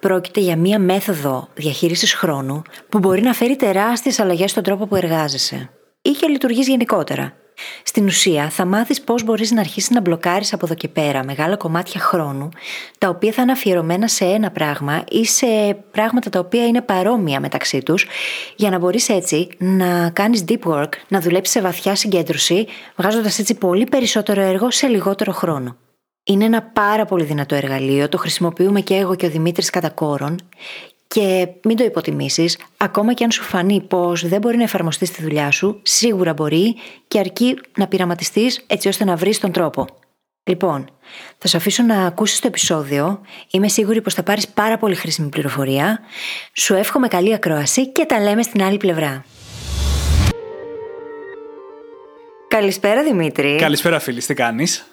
Πρόκειται για μία μέθοδο διαχείρισης χρόνου που μπορεί να φέρει τεράστιες αλλαγές στον τρόπο που εργάζεσαι ή και λειτουργείς γενικότερα. Στην ουσία, θα μάθεις πώς μπορείς να αρχίσεις να μπλοκάρεις από εδώ και πέρα μεγάλα κομμάτια χρόνου, τα οποία θα είναι αφιερωμένα σε ένα πράγμα ή σε πράγματα τα οποία είναι παρόμοια μεταξύ τους, για να μπορείς έτσι να κάνεις deep work, να δουλέψεις σε βαθιά συγκέντρωση, βγάζοντας έτσι πολύ περισσότερο έργο σε λιγότερο χρόνο. Είναι ένα πάρα πολύ δυνατό εργαλείο, το χρησιμοποιούμε και εγώ και ο Δημήτρης κατά κόρον και μην το υποτιμήσεις, ακόμα και αν σου φανεί πως δεν μπορεί να εφαρμοστεί στη δουλειά σου, σίγουρα μπορεί και αρκεί να πειραματιστείς έτσι ώστε να βρεις τον τρόπο. Λοιπόν, θα σου αφήσω να ακούσεις το επεισόδιο, είμαι σίγουρη πως θα πάρεις πάρα πολύ χρήσιμη πληροφορία, σου εύχομαι καλή ακρόαση και τα λέμε στην άλλη πλευρά. Καλησπέρα Δημήτρη. Καλησπέρα φίλη, τι κάνεις;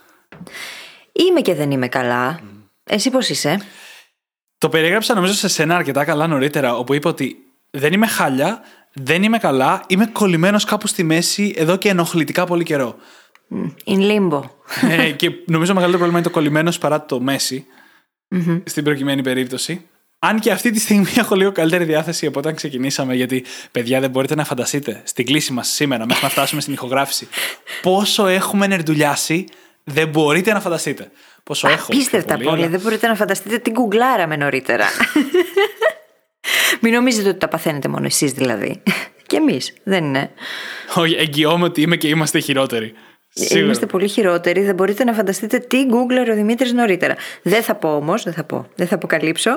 Είμαι και δεν είμαι καλά. Εσύ πώς είσαι; Το περιέγραψα νομίζω σε σένα αρκετά καλά νωρίτερα, όπου είπα ότι δεν είμαι χάλια, δεν είμαι καλά, είμαι κολλημένος κάπου στη μέση εδώ και ενοχλητικά πολύ καιρό. In limbo. ε, και νομίζω μεγαλύτερο πρόβλημα είναι το κολλημένος παρά το μέση. Στην προκειμένη περίπτωση. Αν και αυτή τη στιγμή έχω λίγο καλύτερη διάθεση από όταν ξεκινήσαμε, γιατί παιδιά δεν μπορείτε να φανταστείτε στην κλίση μας σήμερα, μέχρι να φτάσουμε στην ηχογράφηση, πόσο έχουμε νερντουλιάσει, δεν μπορείτε να φανταστείτε. Πόσο έχω. Απίστευτα πολύ. πολύ. Δεν μπορείτε να φανταστείτε τι γκουγκλάραμε νωρίτερα. Μην νομίζετε ότι τα παθαίνετε μόνο εσείς δηλαδή. Και εμείς, δεν είναι. Όχι, εγγυώμαι ότι είμαι και είμαστε χειρότεροι. Σίγουρα. Είμαστε πολύ χειρότεροι. Δεν μπορείτε να φανταστείτε τι γκούγκλαρε ο Δημήτρη νωρίτερα. Δεν θα πω όμως, δεν θα πω, δεν θα αποκαλύψω.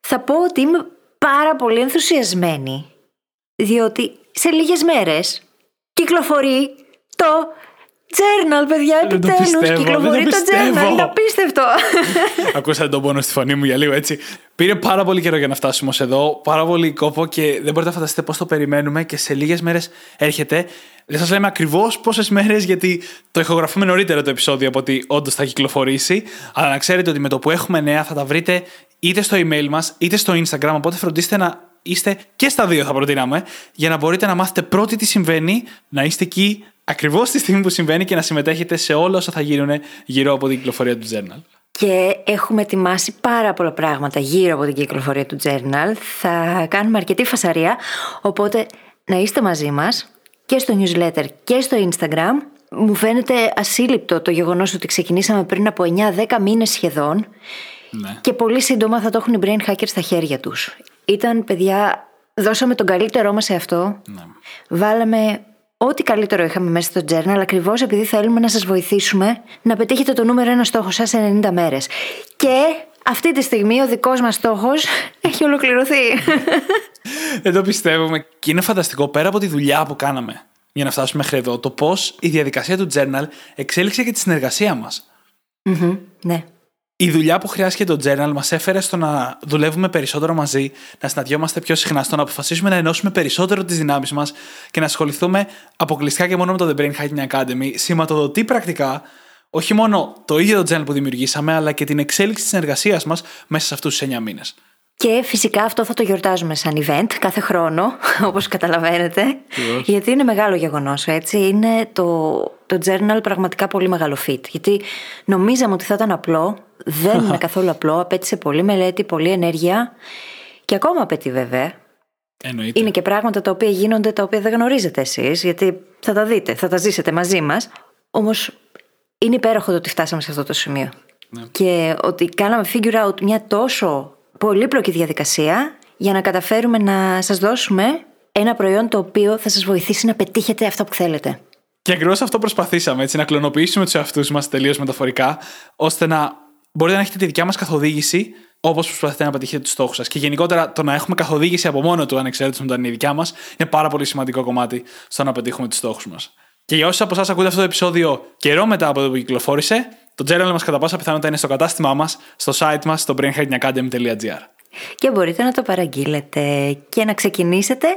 Θα πω ότι είμαι πάρα πολύ ενθουσιασμένη. Διότι σε λίγες μέρες κυκλοφορεί το Journal, παιδιά, επιτέλους. Κυκλοφορεί το, το journal. Είναι απίστευτο. Ακούσατε τον πόνο στη φωνή μου για λίγο έτσι. Πήρε πάρα πολύ καιρό για να φτάσουμε ως εδώ. Πάρα πολύ κόπο και δεν μπορείτε να φανταστείτε πώς το περιμένουμε και σε λίγες μέρες έρχεται. Δεν σας λέμε ακριβώς πόσες μέρες, γιατί το ηχογραφούμε νωρίτερα το επεισόδιο από ότι όντως θα κυκλοφορήσει. Αλλά να ξέρετε ότι με το που έχουμε νέα θα τα βρείτε είτε στο email μας είτε στο Instagram. Οπότε φροντίστε να είστε και στα δύο, θα προτείναμε, για να μπορείτε να μάθετε πρώτοι τι συμβαίνει, να είστε εκεί ακριβώς τη στιγμή που συμβαίνει και να συμμετέχετε σε όλα όσα θα γίνουν γύρω από την κυκλοφορία του journal. Και έχουμε ετοιμάσει πάρα πολλά πράγματα γύρω από την κυκλοφορία του journal. Θα κάνουμε αρκετή φασαρία, οπότε να είστε μαζί μας και στο newsletter και στο Instagram. Μου φαίνεται ασύλληπτο το γεγονός ότι ξεκινήσαμε πριν από 9-10 μήνες σχεδόν ναι. και πολύ σύντομα θα το έχουν οι brain hackers στα χέρια τους. Ήταν, παιδιά, δώσαμε τον καλύτερό μας σε αυτό. Ναι. Βάλαμε ό,τι καλύτερο είχαμε μέσα στο journal, ακριβώς επειδή θέλουμε να σας βοηθήσουμε να πετύχετε το νούμερο ένα στόχο σας σε 90 μέρες. Και αυτή τη στιγμή ο δικός μας στόχος έχει ολοκληρωθεί. Δεν το πιστεύουμε. Και είναι φανταστικό πέρα από τη δουλειά που κάναμε για να φτάσουμε μέχρι εδώ, το πώς η διαδικασία του journal εξέλιξε και τη συνεργασία μας. ναι η δουλειά που χρειάστηκε το journal μας έφερε στο να δουλεύουμε περισσότερο μαζί, να συναντιόμαστε πιο συχνά, στο να αποφασίσουμε να ενώσουμε περισσότερο τις δυνάμεις μας και να ασχοληθούμε αποκλειστικά και μόνο με το The Brain Hacking Academy, σηματοδοτεί πρακτικά όχι μόνο το ίδιο το journal που δημιουργήσαμε, αλλά και την εξέλιξη της συνεργασίας μας μέσα σε αυτούς τους 9 μήνες. Και φυσικά αυτό θα το γιορτάζουμε σαν event κάθε χρόνο, όπως καταλαβαίνετε. Γιατί είναι μεγάλο γεγονός, έτσι. Είναι το, το journal πραγματικά πολύ μεγάλο fit. Γιατί νομίζαμε ότι θα ήταν απλό, δεν είναι καθόλου απλό, απέτησε πολύ μελέτη, πολύ ενέργεια και ακόμα απαιτεί βέβαια. Εννοείται. Είναι και πράγματα τα οποία γίνονται τα οποία δεν γνωρίζετε εσείς, γιατί θα τα δείτε, θα τα ζήσετε μαζί μας. Όμως είναι υπέροχο το ότι φτάσαμε σε αυτό το σημείο. Ναι. Και ότι κάναμε figure out μια τόσο πολύπλοκη διαδικασία για να καταφέρουμε να σας δώσουμε ένα προϊόν το οποίο θα σας βοηθήσει να πετύχετε αυτό που θέλετε. Και ακριβώς αυτό προσπαθήσαμε, έτσι, να κλωνοποιήσουμε τους εαυτούς μας τελείως μεταφορικά, ώστε να μπορείτε να έχετε τη δικιά μας καθοδήγηση όπως προσπαθείτε να πετύχετε τους στόχους σας. Και γενικότερα το να έχουμε καθοδήγηση από μόνο του, ανεξάρτητα με το αν είναι η δικιά μας, είναι πάρα πολύ σημαντικό κομμάτι στο να πετύχουμε τους στόχους μας. Και για όσους από εσάς ακούτε αυτό το επεισόδιο καιρό μετά από το που κυκλοφόρησε, το journal μας κατά πάσα πιθανότητα είναι στο κατάστημά μας, στο site μας, στο brainhackingacademy.gr. Και μπορείτε να το παραγγείλετε και να ξεκινήσετε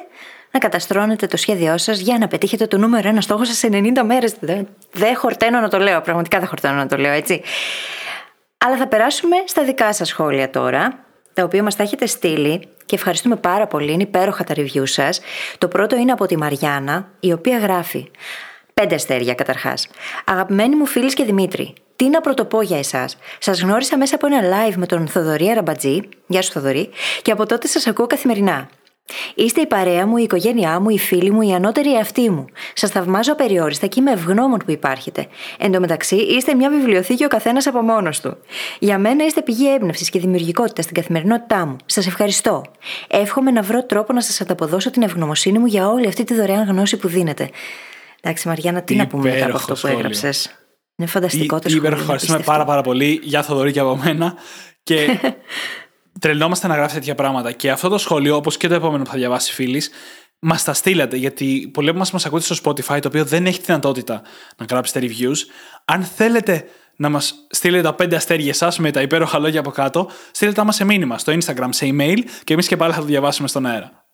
να καταστρώνετε το σχέδιό σας για να πετύχετε το νούμερο ένα στόχο σας σε 90 μέρες. Δεν, δεν χορταίνω να το λέω, πραγματικά δεν χορταίνω να το λέω, έτσι. Αλλά θα περάσουμε στα δικά σας σχόλια τώρα, τα οποία μας τα έχετε στείλει και ευχαριστούμε πάρα πολύ, είναι υπέροχα τα review σας. Το πρώτο είναι από τη Μαριάννα, η οποία γράφει Πέντε αστέρια καταρχάς. Αγαπημένοι μου φίλοι και Δημήτρη, τι να πρωτοπώ για εσάς. Σας γνώρισα μέσα από ένα live με τον Θοδωρή Αραμπατζή. Γεια σου, Θοδωρή. Και από τότε σας ακούω καθημερινά. Είστε η παρέα μου, η οικογένειά μου, οι φίλοι μου, η ανώτερη εαυτή μου. Σας θαυμάζω απεριόριστα και είμαι ευγνώμων που υπάρχετε. Εν τω μεταξύ, είστε μια βιβλιοθήκη ο καθένας από μόνος του. Για μένα είστε πηγή έμπνευσης και δημιουργικότητα στην καθημερινότητά μου. Σας ευχαριστώ. Εύχομαι να βρω τρόπο να σας ανταποδώσω την ευγνωμοσύνη μου για όλη αυτή τη δωρεάν γνώση που δίνετε. Εντάξει, Μαριάννα, τι να πούμε μετά από αυτό που έγραψες; Είναι φανταστικό το σχόλιο. Ευχαριστούμε πάρα, πάρα πολύ. για Θοδωρή και από μένα. Και τρελνόμαστε να γράφετε τέτοια πράγματα. Και αυτό το σχόλιο, όπως και το επόμενο που θα διαβάσει φίλης, μας τα στείλατε. Γιατί πολλοί από εμάς μας ακούτε στο Spotify, το οποίο δεν έχει τη δυνατότητα να γράψετε reviews. Αν θέλετε να μας στείλετε τα πέντε αστέρια εσά με τα υπέροχα λόγια από κάτω, στείλτε τα μας σε μήνυμα στο Instagram, σε email και εμείς και πάλι θα το διαβάσουμε στον αέρα.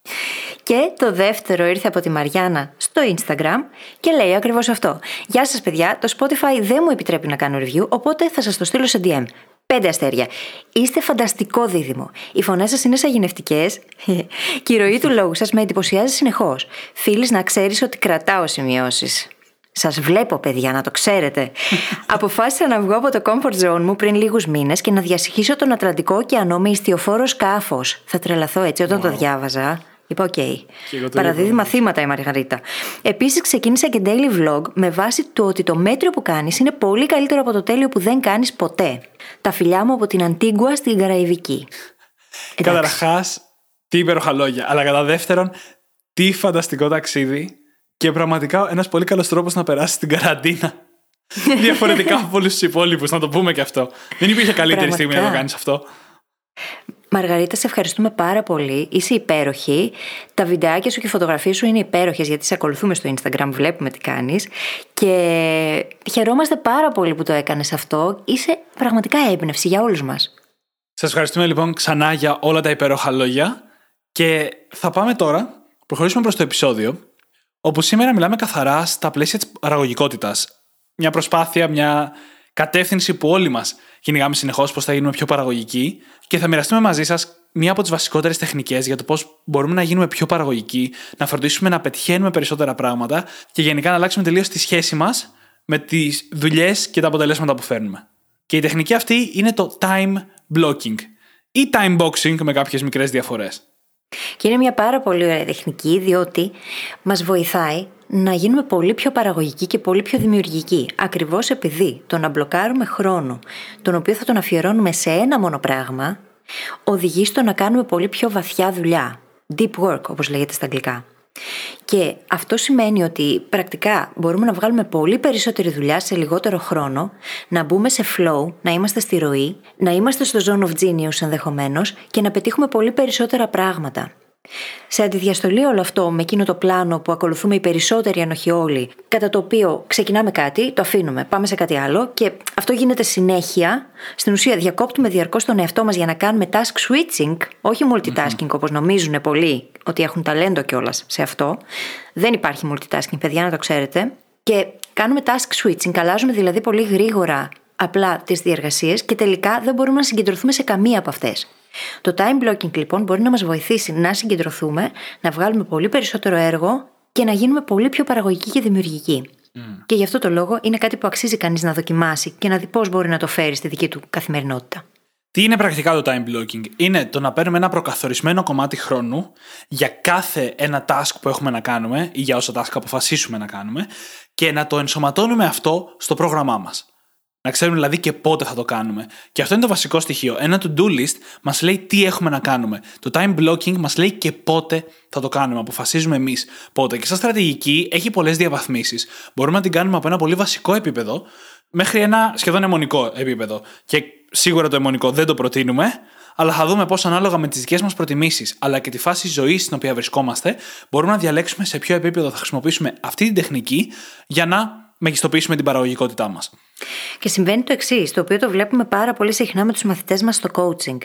Και το δεύτερο ήρθε από τη Μαριάννα στο Instagram και λέει ακριβώς αυτό. Γεια σας παιδιά, το Spotify δεν μου επιτρέπει να κάνω review, οπότε θα σας το στείλω σε DM. Πέντε αστέρια. Είστε φανταστικό δίδυμο. Οι φωνές σας είναι σαγηνευτικέ και η ροή του λόγου σας με εντυπωσιάζει συνεχώς. Φίλης, να ξέρεις ότι κρατάω σημειώσεις. Σας βλέπω, παιδιά, να το ξέρετε. Αποφάσισα να βγω από το comfort zone μου πριν λίγους μήνες και να διασχίσω τον Ατλαντικό ωκεανό με ιστιοφόρο σκάφος. Θα τρελαθώ έτσι όταν το διάβαζα. Είπα, ok. Okay. Παραδίδει μαθήματα η Μαργαρίτα. Επίσης, ξεκίνησα και daily vlog με βάση το ότι το μέτριο που κάνεις είναι πολύ καλύτερο από το τέλειο που δεν κάνεις ποτέ. Τα φιλιά μου από την Αντίγκουα στην Καραϊβική. Καταρχάς, τι υπέροχα λόγια. Αλλά κατά δεύτερον, τι φανταστικό ταξίδι και πραγματικά ένας πολύ καλός τρόπος να περάσεις την καραντίνα. Διαφορετικά από όλους τους υπόλοιπους, να το πούμε και αυτό. Δεν υπήρχε καλύτερη στιγμή να το κάνεις αυτό. Μαργαρίτα, σε ευχαριστούμε πάρα πολύ. Είσαι υπέροχη. Τα βιντεάκια σου και οι φωτογραφίες σου είναι υπέροχες γιατί σε ακολουθούμε στο Instagram, βλέπουμε τι κάνεις. Και χαιρόμαστε πάρα πολύ που το έκανες αυτό. Είσαι πραγματικά έμπνευση για όλους μας. Σας ευχαριστούμε λοιπόν ξανά για όλα τα υπέροχα λόγια. Και θα πάμε τώρα, προχωρήσουμε προς το επεισόδιο, όπου σήμερα μιλάμε καθαρά στα πλαίσια της παραγωγικότητας. Μια προσπάθεια, μια κατεύθυνση που όλοι μας κυνηγάμε συνεχώς πώς θα γίνουμε πιο παραγωγικοί και θα μοιραστούμε μαζί σας μία από τις βασικότερες τεχνικές για το πώς μπορούμε να γίνουμε πιο παραγωγικοί, να φροντίσουμε να πετυχαίνουμε περισσότερα πράγματα και γενικά να αλλάξουμε τελείως τη σχέση μας με τις δουλειές και τα αποτελέσματα που φέρνουμε. Και η τεχνική αυτή είναι το time blocking ή time boxing με κάποιες μικρές διαφορές. Και είναι μια πάρα πολύ ωραία τεχνική, διότι μας βοηθάει να γίνουμε πολύ πιο παραγωγικοί και πολύ πιο δημιουργικοί. Ακριβώς επειδή το να μπλοκάρουμε χρόνο, τον οποίο θα τον αφιερώνουμε σε ένα μόνο πράγμα, οδηγεί στο να κάνουμε πολύ πιο βαθιά δουλειά. Deep work, όπως λέγεται στα αγγλικά. Και αυτό σημαίνει ότι πρακτικά μπορούμε να βγάλουμε πολύ περισσότερη δουλειά σε λιγότερο χρόνο, να μπούμε σε flow, να είμαστε στη ροή, να είμαστε στο zone of genius ενδεχομένως και να πετύχουμε πολύ περισσότερα πράγματα. Σε αντιδιαστολή όλο αυτό με εκείνο το πλάνο που ακολουθούμε οι περισσότεροι αν όχι όλοι, κατά το οποίο ξεκινάμε κάτι, το αφήνουμε, πάμε σε κάτι άλλο και αυτό γίνεται συνέχεια. Στην ουσία διακόπτουμε διαρκώς τον εαυτό μας για να κάνουμε task switching, όχι multitasking mm-hmm. όπως νομίζουν πολλοί ότι έχουν ταλέντο κιόλας σε αυτό. Δεν υπάρχει multitasking, παιδιά, να το ξέρετε. Και κάνουμε task switching, αλλάζουμε δηλαδή πολύ γρήγορα απλά τις διεργασίες και τελικά δεν μπορούμε να συγκεντρωθούμε σε καμία από αυτές. Το time blocking λοιπόν μπορεί να μας βοηθήσει να συγκεντρωθούμε, να βγάλουμε πολύ περισσότερο έργο και να γίνουμε πολύ πιο παραγωγικοί και δημιουργικοί. Mm. Και γι' αυτό το λόγο είναι κάτι που αξίζει κανείς να δοκιμάσει και να δει πώς μπορεί να το φέρει στη δική του καθημερινότητα. Τι είναι πρακτικά το time blocking, Είναι το να παίρνουμε ένα προκαθορισμένο κομμάτι χρόνου για κάθε ένα task που έχουμε να κάνουμε ή για όσα task αποφασίσουμε να κάνουμε και να το ενσωματώνουμε αυτό στο πρόγραμμά μας. Να ξέρουμε δηλαδή και πότε θα το κάνουμε. Και αυτό είναι το βασικό στοιχείο. Ένα to-do list μας λέει τι έχουμε να κάνουμε. Το time blocking μας λέει και πότε θα το κάνουμε. Αποφασίζουμε εμείς πότε. Και σαν στρατηγική έχει πολλές διαβαθμίσεις. Μπορούμε να την κάνουμε από ένα πολύ βασικό επίπεδο μέχρι ένα σχεδόν αιμονικό επίπεδο. Και σίγουρα το αιμονικό δεν το προτείνουμε, αλλά θα δούμε πώς ανάλογα με τις δικές μας προτιμήσεις αλλά και τη φάση ζωής στην οποία βρισκόμαστε, μπορούμε να διαλέξουμε σε ποιο επίπεδο θα χρησιμοποιήσουμε αυτή την τεχνική για να μεγιστοποιήσουμε την παραγωγικότητά μας. Και συμβαίνει το εξής, το οποίο το βλέπουμε πάρα πολύ συχνά με τους μαθητές μας στο coaching.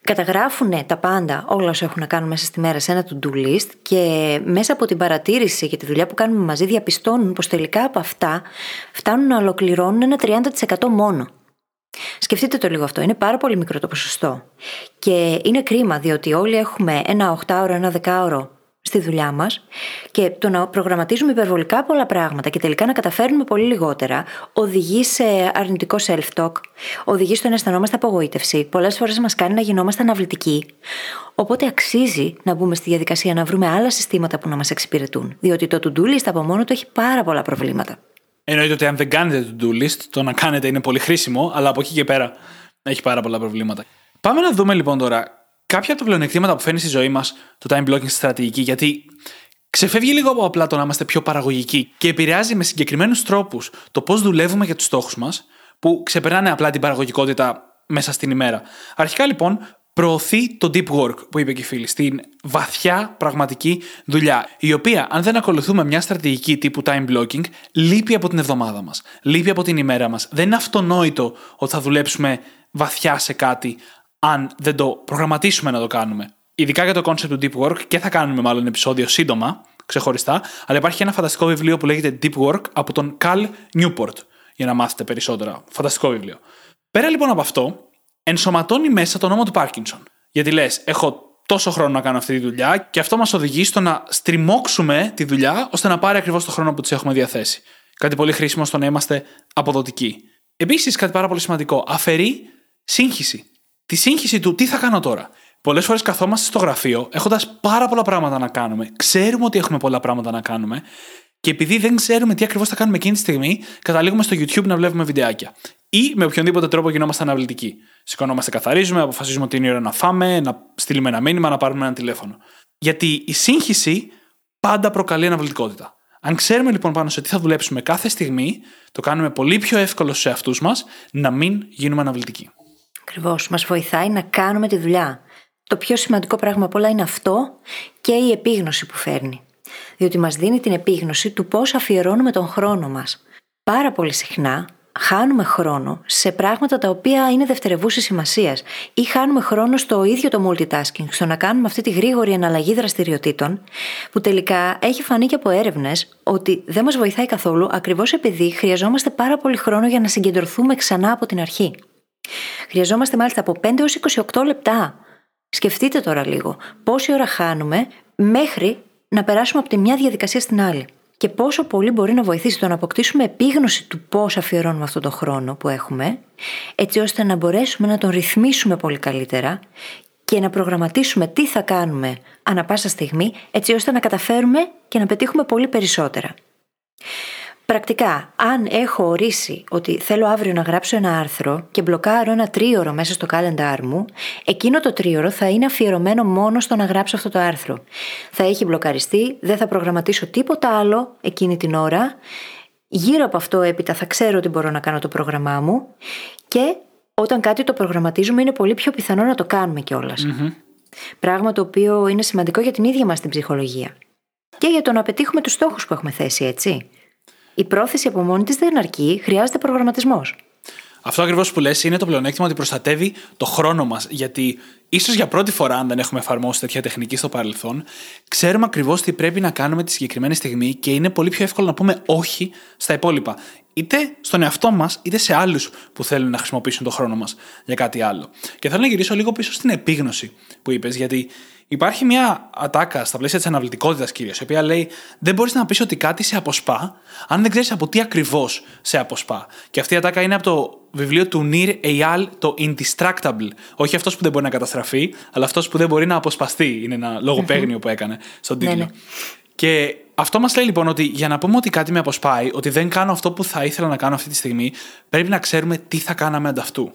καταγράφουν τα πάντα, όλα όσα έχουν να κάνουν μέσα στη μέρα σε ένα to-do list και μέσα από την παρατήρηση και τη δουλειά που κάνουμε μαζί διαπιστώνουν πως τελικά από αυτά φτάνουν να ολοκληρώνουν ένα 30% μόνο. Σκεφτείτε το λίγο αυτό, είναι πάρα πολύ μικρό το ποσοστό. Και είναι κρίμα διότι όλοι έχουμε ένα 8ωρο, ένα 10ωρο στη δουλειά μας και το να προγραμματίζουμε υπερβολικά πολλά πράγματα και τελικά να καταφέρνουμε πολύ λιγότερα οδηγεί σε αρνητικό self-talk, οδηγεί στο να αισθανόμαστε απογοήτευση, πολλές φορές μας κάνει να γινόμαστε αναβλητικοί. Οπότε αξίζει να μπούμε στη διαδικασία να βρούμε άλλα συστήματα που να μας εξυπηρετούν, διότι το to-do list από μόνο του έχει πάρα πολλά προβλήματα. Εννοείται ότι αν δεν κάνετε to-do list, το να κάνετε είναι πολύ χρήσιμο, αλλά από εκεί και πέρα έχει πάρα πολλά προβλήματα. Πάμε να δούμε λοιπόν τώρα κάποια από τα πλεονεκτήματα που φέρνει στη ζωή μας το time blocking στη στρατηγική, γιατί ξεφεύγει λίγο από απλά το να είμαστε πιο παραγωγικοί και επηρεάζει με συγκεκριμένους τρόπους το πώς δουλεύουμε για τους στόχους μας, που ξεπερνάνε απλά την παραγωγικότητα μέσα στην ημέρα. Αρχικά λοιπόν, προωθεί το deep work που είπε και η φίλη, στην βαθιά πραγματική δουλειά, η οποία αν δεν ακολουθούμε μια στρατηγική τύπου time blocking, λείπει από την εβδομάδα μας, λείπει από την ημέρα μας. Δεν είναι αυτονόητο ότι θα δουλέψουμε βαθιά σε κάτι αν δεν το προγραμματίσουμε να το κάνουμε. Ειδικά για το concept του deep work και θα κάνουμε μάλλον επεισόδιο σύντομα, ξεχωριστά, αλλά υπάρχει και ένα φανταστικό βιβλίο που λέγεται Deep Work από τον Cal Newport, για να μάθετε περισσότερα. Φανταστικό βιβλίο. Πέρα λοιπόν από αυτό, ενσωματώνει μέσα το νόμο του Πάρκινσον. Γιατί λες, έχω τόσο χρόνο να κάνω αυτή τη δουλειά και αυτό μας οδηγεί στο να στριμώξουμε τη δουλειά ώστε να πάρει ακριβώς το χρόνο που της έχουμε διαθέσει. Κάτι πολύ χρήσιμο στο να είμαστε αποδοτικοί. Επίσης, κάτι πάρα πολύ σημαντικό, αφαιρεί σύγχυση τη σύγχυση του τι θα κάνω τώρα; Πολλές φορές καθόμαστε στο γραφείο έχοντας πάρα πολλά πράγματα να κάνουμε. Ξέρουμε ότι έχουμε πολλά πράγματα να κάνουμε. Και επειδή δεν ξέρουμε τι ακριβώς θα κάνουμε εκείνη τη στιγμή, καταλήγουμε στο YouTube να βλέπουμε βιντεάκια. Ή με οποιονδήποτε τρόπο γινόμαστε αναβλητικοί. Σηκωνόμαστε, καθαρίζουμε, αποφασίζουμε ότι είναι η ώρα να φάμε, να στείλουμε ένα μήνυμα, να πάρουμε ένα τηλέφωνο. Γιατί η σύγχυση πάντα προκαλεί αναβλητικότητα. Αν ξέρουμε λοιπόν πάνω σε τι θα δουλέψουμε κάθε στιγμή, το κάνουμε πολύ πιο εύκολο στου εαυτού μας να μην γίνουμε αναβλητικοί. Ακριβώς. Μας βοηθάει να κάνουμε τη δουλειά. Το πιο σημαντικό πράγμα από όλα είναι αυτό και η επίγνωση που φέρνει. Διότι μας δίνει την επίγνωση του πώς αφιερώνουμε τον χρόνο μας. Πάρα πολύ συχνά χάνουμε χρόνο σε πράγματα τα οποία είναι δευτερευούσης σημασίας ή χάνουμε χρόνο στο ίδιο το multitasking, στο να κάνουμε αυτή τη γρήγορη αναλλαγή δραστηριοτήτων, που τελικά έχει φανεί και από έρευνες ότι δεν μας βοηθάει καθόλου ακριβώς επειδή χρειαζόμαστε πάρα πολύ χρόνο για να συγκεντρωθούμε ξανά από την αρχή. Χρειαζόμαστε μάλιστα από 5 έως 28 λεπτά. Σκεφτείτε τώρα λίγο πόση ώρα χάνουμε μέχρι να περάσουμε από τη μια διαδικασία στην άλλη. Και πόσο πολύ μπορεί να βοηθήσει το να αποκτήσουμε επίγνωση του πώς αφιερώνουμε αυτόν τον χρόνο που έχουμε, έτσι ώστε να μπορέσουμε να τον ρυθμίσουμε πολύ καλύτερα και να προγραμματίσουμε τι θα κάνουμε ανα πάσα στιγμή, έτσι ώστε να καταφέρουμε και να πετύχουμε πολύ περισσότερα. Πρακτικά, αν έχω ορίσει ότι θέλω αύριο να γράψω ένα άρθρο και μπλοκάρω ένα τρίωρο μέσα στο calendar μου, εκείνο το τρίωρο θα είναι αφιερωμένο μόνο στο να γράψω αυτό το άρθρο. Θα έχει μπλοκαριστεί, δεν θα προγραμματίσω τίποτα άλλο εκείνη την ώρα. Γύρω από αυτό έπειτα θα ξέρω ότι μπορώ να κάνω το πρόγραμμά μου και όταν κάτι το προγραμματίζουμε είναι πολύ πιο πιθανό να το κάνουμε κιόλας. Πράγμα το οποίο είναι σημαντικό για την ίδια μας την ψυχολογία. Και για το να πετύχουμε τους στόχους που έχουμε θέσει, έτσι. Η πρόθεση από μόνη της δεν αρκεί, χρειάζεται προγραμματισμός. Αυτό ακριβώς που λες είναι το πλεονέκτημα ότι προστατεύει το χρόνο μας. Γιατί ίσως για πρώτη φορά, αν δεν έχουμε εφαρμόσει τέτοια τεχνική στο παρελθόν, ξέρουμε ακριβώς τι πρέπει να κάνουμε τη συγκεκριμένη στιγμή και είναι πολύ πιο εύκολο να πούμε όχι στα υπόλοιπα. Είτε στον εαυτό μας, είτε σε άλλους που θέλουν να χρησιμοποιήσουν το χρόνο μας για κάτι άλλο. Και θέλω να γυρίσω λίγο πίσω στην επίγνωση που είπες, γιατί Υπάρχει μια ατάκα στα πλαίσια της αναβλητικότητα κυρίως, η οποία λέει δεν μπορείς να πεις ότι κάτι σε αποσπά, αν δεν ξέρεις από τι ακριβώς σε αποσπά. Και αυτή η ατάκα είναι από το βιβλίο του Νίρ Eyal, το Indistractable. Όχι αυτός που δεν μπορεί να καταστραφεί, αλλά αυτός που δεν μπορεί να αποσπαστεί. Είναι ένα λογοπαίγνιο που έκανε στον τίτλο. Ναι, ναι. Και αυτό μας λέει λοιπόν ότι για να πούμε ότι κάτι με αποσπάει, ότι δεν κάνω αυτό που θα ήθελα να κάνω αυτή τη στιγμή, πρέπει να ξέρουμε τι θα κάναμε ανταυτού.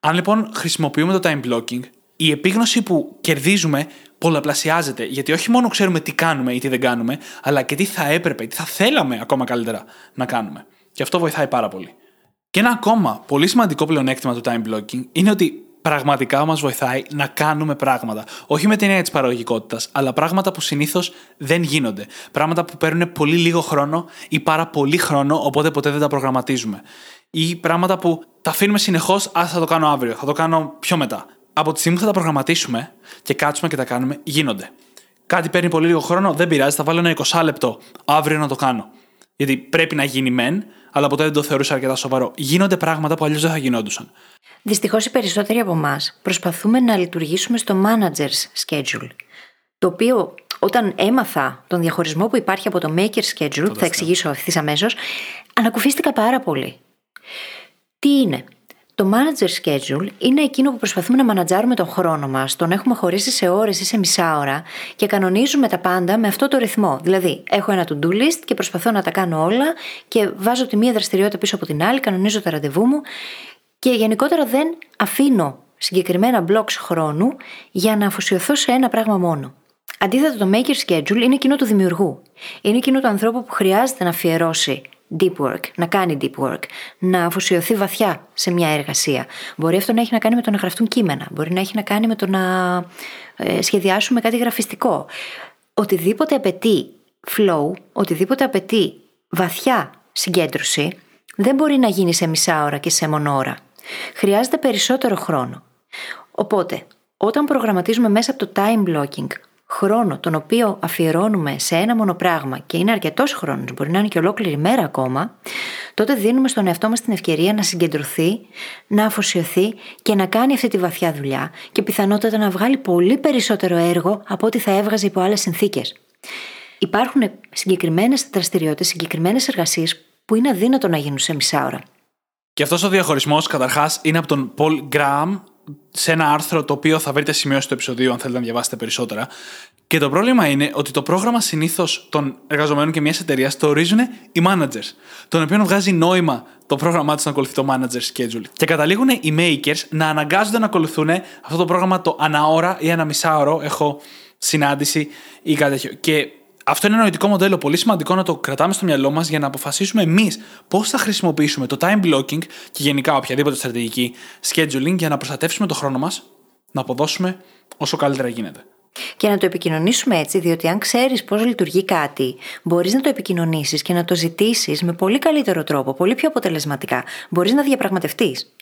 Αν λοιπόν χρησιμοποιούμε το time blocking, η επίγνωση που κερδίζουμε πολλαπλασιάζεται. Γιατί όχι μόνο ξέρουμε τι κάνουμε ή τι δεν κάνουμε, αλλά και τι θα έπρεπε, τι θα θέλαμε ακόμα καλύτερα να κάνουμε. Και αυτό βοηθάει πάρα πολύ. Και ένα ακόμα πολύ σημαντικό πλεονέκτημα του time blocking είναι ότι πραγματικά μας βοηθάει να κάνουμε πράγματα. Όχι με την έννοια της παραγωγικότητας, αλλά πράγματα που συνήθως δεν γίνονται. Πράγματα που παίρνουν πολύ λίγο χρόνο ή πάρα πολύ χρόνο, οπότε ποτέ δεν τα προγραμματίζουμε. Ή πράγματα που τα αφήνουμε συνεχώς, α θα το κάνω αύριο, θα το κάνω πιο μετά από τη στιγμή που θα τα προγραμματίσουμε και κάτσουμε και τα κάνουμε, γίνονται. Κάτι παίρνει πολύ λίγο χρόνο, δεν πειράζει, θα βάλω ένα 20 λεπτό αύριο να το κάνω. Γιατί πρέπει να γίνει μεν, αλλά ποτέ δεν το θεωρούσα αρκετά σοβαρό. Γίνονται πράγματα που αλλιώς δεν θα γινόντουσαν. Δυστυχώς οι περισσότεροι από εμάς προσπαθούμε να λειτουργήσουμε στο manager's schedule. Το οποίο όταν έμαθα τον διαχωρισμό που υπάρχει από το maker schedule, που θα εξηγήσω ευθύς αμέσως, ανακουφίστηκα πάρα πολύ. Τι είναι, το manager schedule είναι εκείνο που προσπαθούμε να μανατζάρουμε τον χρόνο μας, τον έχουμε χωρίσει σε ώρες ή σε μισά ώρα και κανονίζουμε τα πάντα με αυτό το ρυθμό. Δηλαδή, έχω ένα to-do list και προσπαθώ να τα κάνω όλα και βάζω τη μία δραστηριότητα πίσω από την άλλη, κανονίζω τα ραντεβού μου και γενικότερα δεν αφήνω συγκεκριμένα blocks χρόνου για να αφοσιωθώ σε ένα πράγμα μόνο. Αντίθετα, το maker schedule είναι εκείνο του δημιουργού. Είναι εκείνο του ανθρώπου που χρειάζεται να αφιερώσει deep work, να κάνει deep work, να αφοσιωθεί βαθιά σε μια εργασία. Μπορεί αυτό να έχει να κάνει με το να γραφτούν κείμενα, μπορεί να έχει να κάνει με το να ε, σχεδιάσουμε κάτι γραφιστικό. Οτιδήποτε απαιτεί flow, οτιδήποτε απαιτεί βαθιά συγκέντρωση, δεν μπορεί να γίνει σε μισά ώρα και σε μονόρα. Χρειάζεται περισσότερο χρόνο. Οπότε, όταν προγραμματίζουμε μέσα από το time blocking χρόνο τον οποίο αφιερώνουμε σε ένα μόνο πράγμα και είναι αρκετός χρόνος, μπορεί να είναι και ολόκληρη μέρα ακόμα, τότε δίνουμε στον εαυτό μας την ευκαιρία να συγκεντρωθεί, να αφοσιωθεί και να κάνει αυτή τη βαθιά δουλειά και πιθανότατα να βγάλει πολύ περισσότερο έργο από ό,τι θα έβγαζε υπό άλλες συνθήκες. Υπάρχουν συγκεκριμένες δραστηριότητες, συγκεκριμένες εργασίες που είναι αδύνατο να γίνουν σε μισά ώρα. Και αυτός ο διαχωρισμός καταρχάς είναι από τον Paul Graham, σε ένα άρθρο το οποίο θα βρείτε σημειώσει του επεισοδίου αν θέλετε να διαβάσετε περισσότερα. Και το πρόβλημα είναι ότι το πρόγραμμα συνήθως των εργαζομένων και μιας εταιρείας το ορίζουν οι managers. Τον οποίο βγάζει νόημα το πρόγραμμά τους να ακολουθεί το manager schedule. Και καταλήγουν οι makers να αναγκάζονται να ακολουθούν αυτό το πρόγραμμα το αναώρα ή ένα μισάωρο. Έχω συνάντηση ή κάτι τέτοιο. Και αυτό είναι ένα νοητικό μοντέλο πολύ σημαντικό να το κρατάμε στο μυαλό μας για να αποφασίσουμε εμείς πώς θα χρησιμοποιήσουμε το time blocking και γενικά οποιαδήποτε στρατηγική scheduling για να προστατεύσουμε το χρόνο μας, να αποδώσουμε όσο καλύτερα γίνεται. Και να το επικοινωνήσουμε έτσι, διότι αν ξέρεις πώς λειτουργεί κάτι, μπορείς να το επικοινωνήσεις και να το ζητήσεις με πολύ καλύτερο τρόπο, πολύ πιο αποτελεσματικά. Μπορείς να διαπραγματευτείς.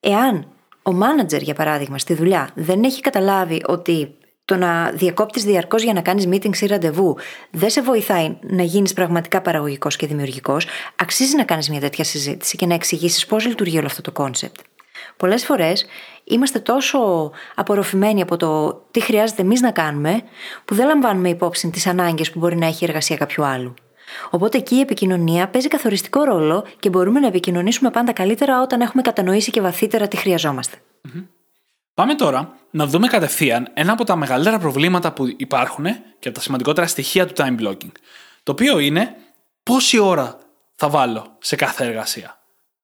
Εάν ο μάνατζερ, για παράδειγμα, στη δουλειά δεν έχει καταλάβει ότι το να διακόπτεις διαρκώς για να κάνεις meetings ή ραντεβού δεν σε βοηθάει να γίνεις πραγματικά παραγωγικός και δημιουργικός, αξίζει να κάνεις μια τέτοια συζήτηση και να εξηγήσεις πώς λειτουργεί όλο αυτό το κόνσεπτ. Πολλές φορές είμαστε τόσο απορροφημένοι από το τι χρειάζεται εμείς να κάνουμε, που δεν λαμβάνουμε υπόψη τις ανάγκες που μπορεί να έχει η εργασία κάποιου άλλου. Οπότε εκεί η επικοινωνία παίζει καθοριστικό ρόλο και μπορούμε να επικοινωνήσουμε πάντα καλύτερα όταν έχουμε κατανοήσει και βαθύτερα τι χρειαζομαστε Πάμε τώρα να δούμε κατευθείαν ένα από τα μεγαλύτερα προβλήματα που υπάρχουν και από τα σημαντικότερα στοιχεία του time blocking. Το οποίο είναι πόση ώρα θα βάλω σε κάθε εργασία.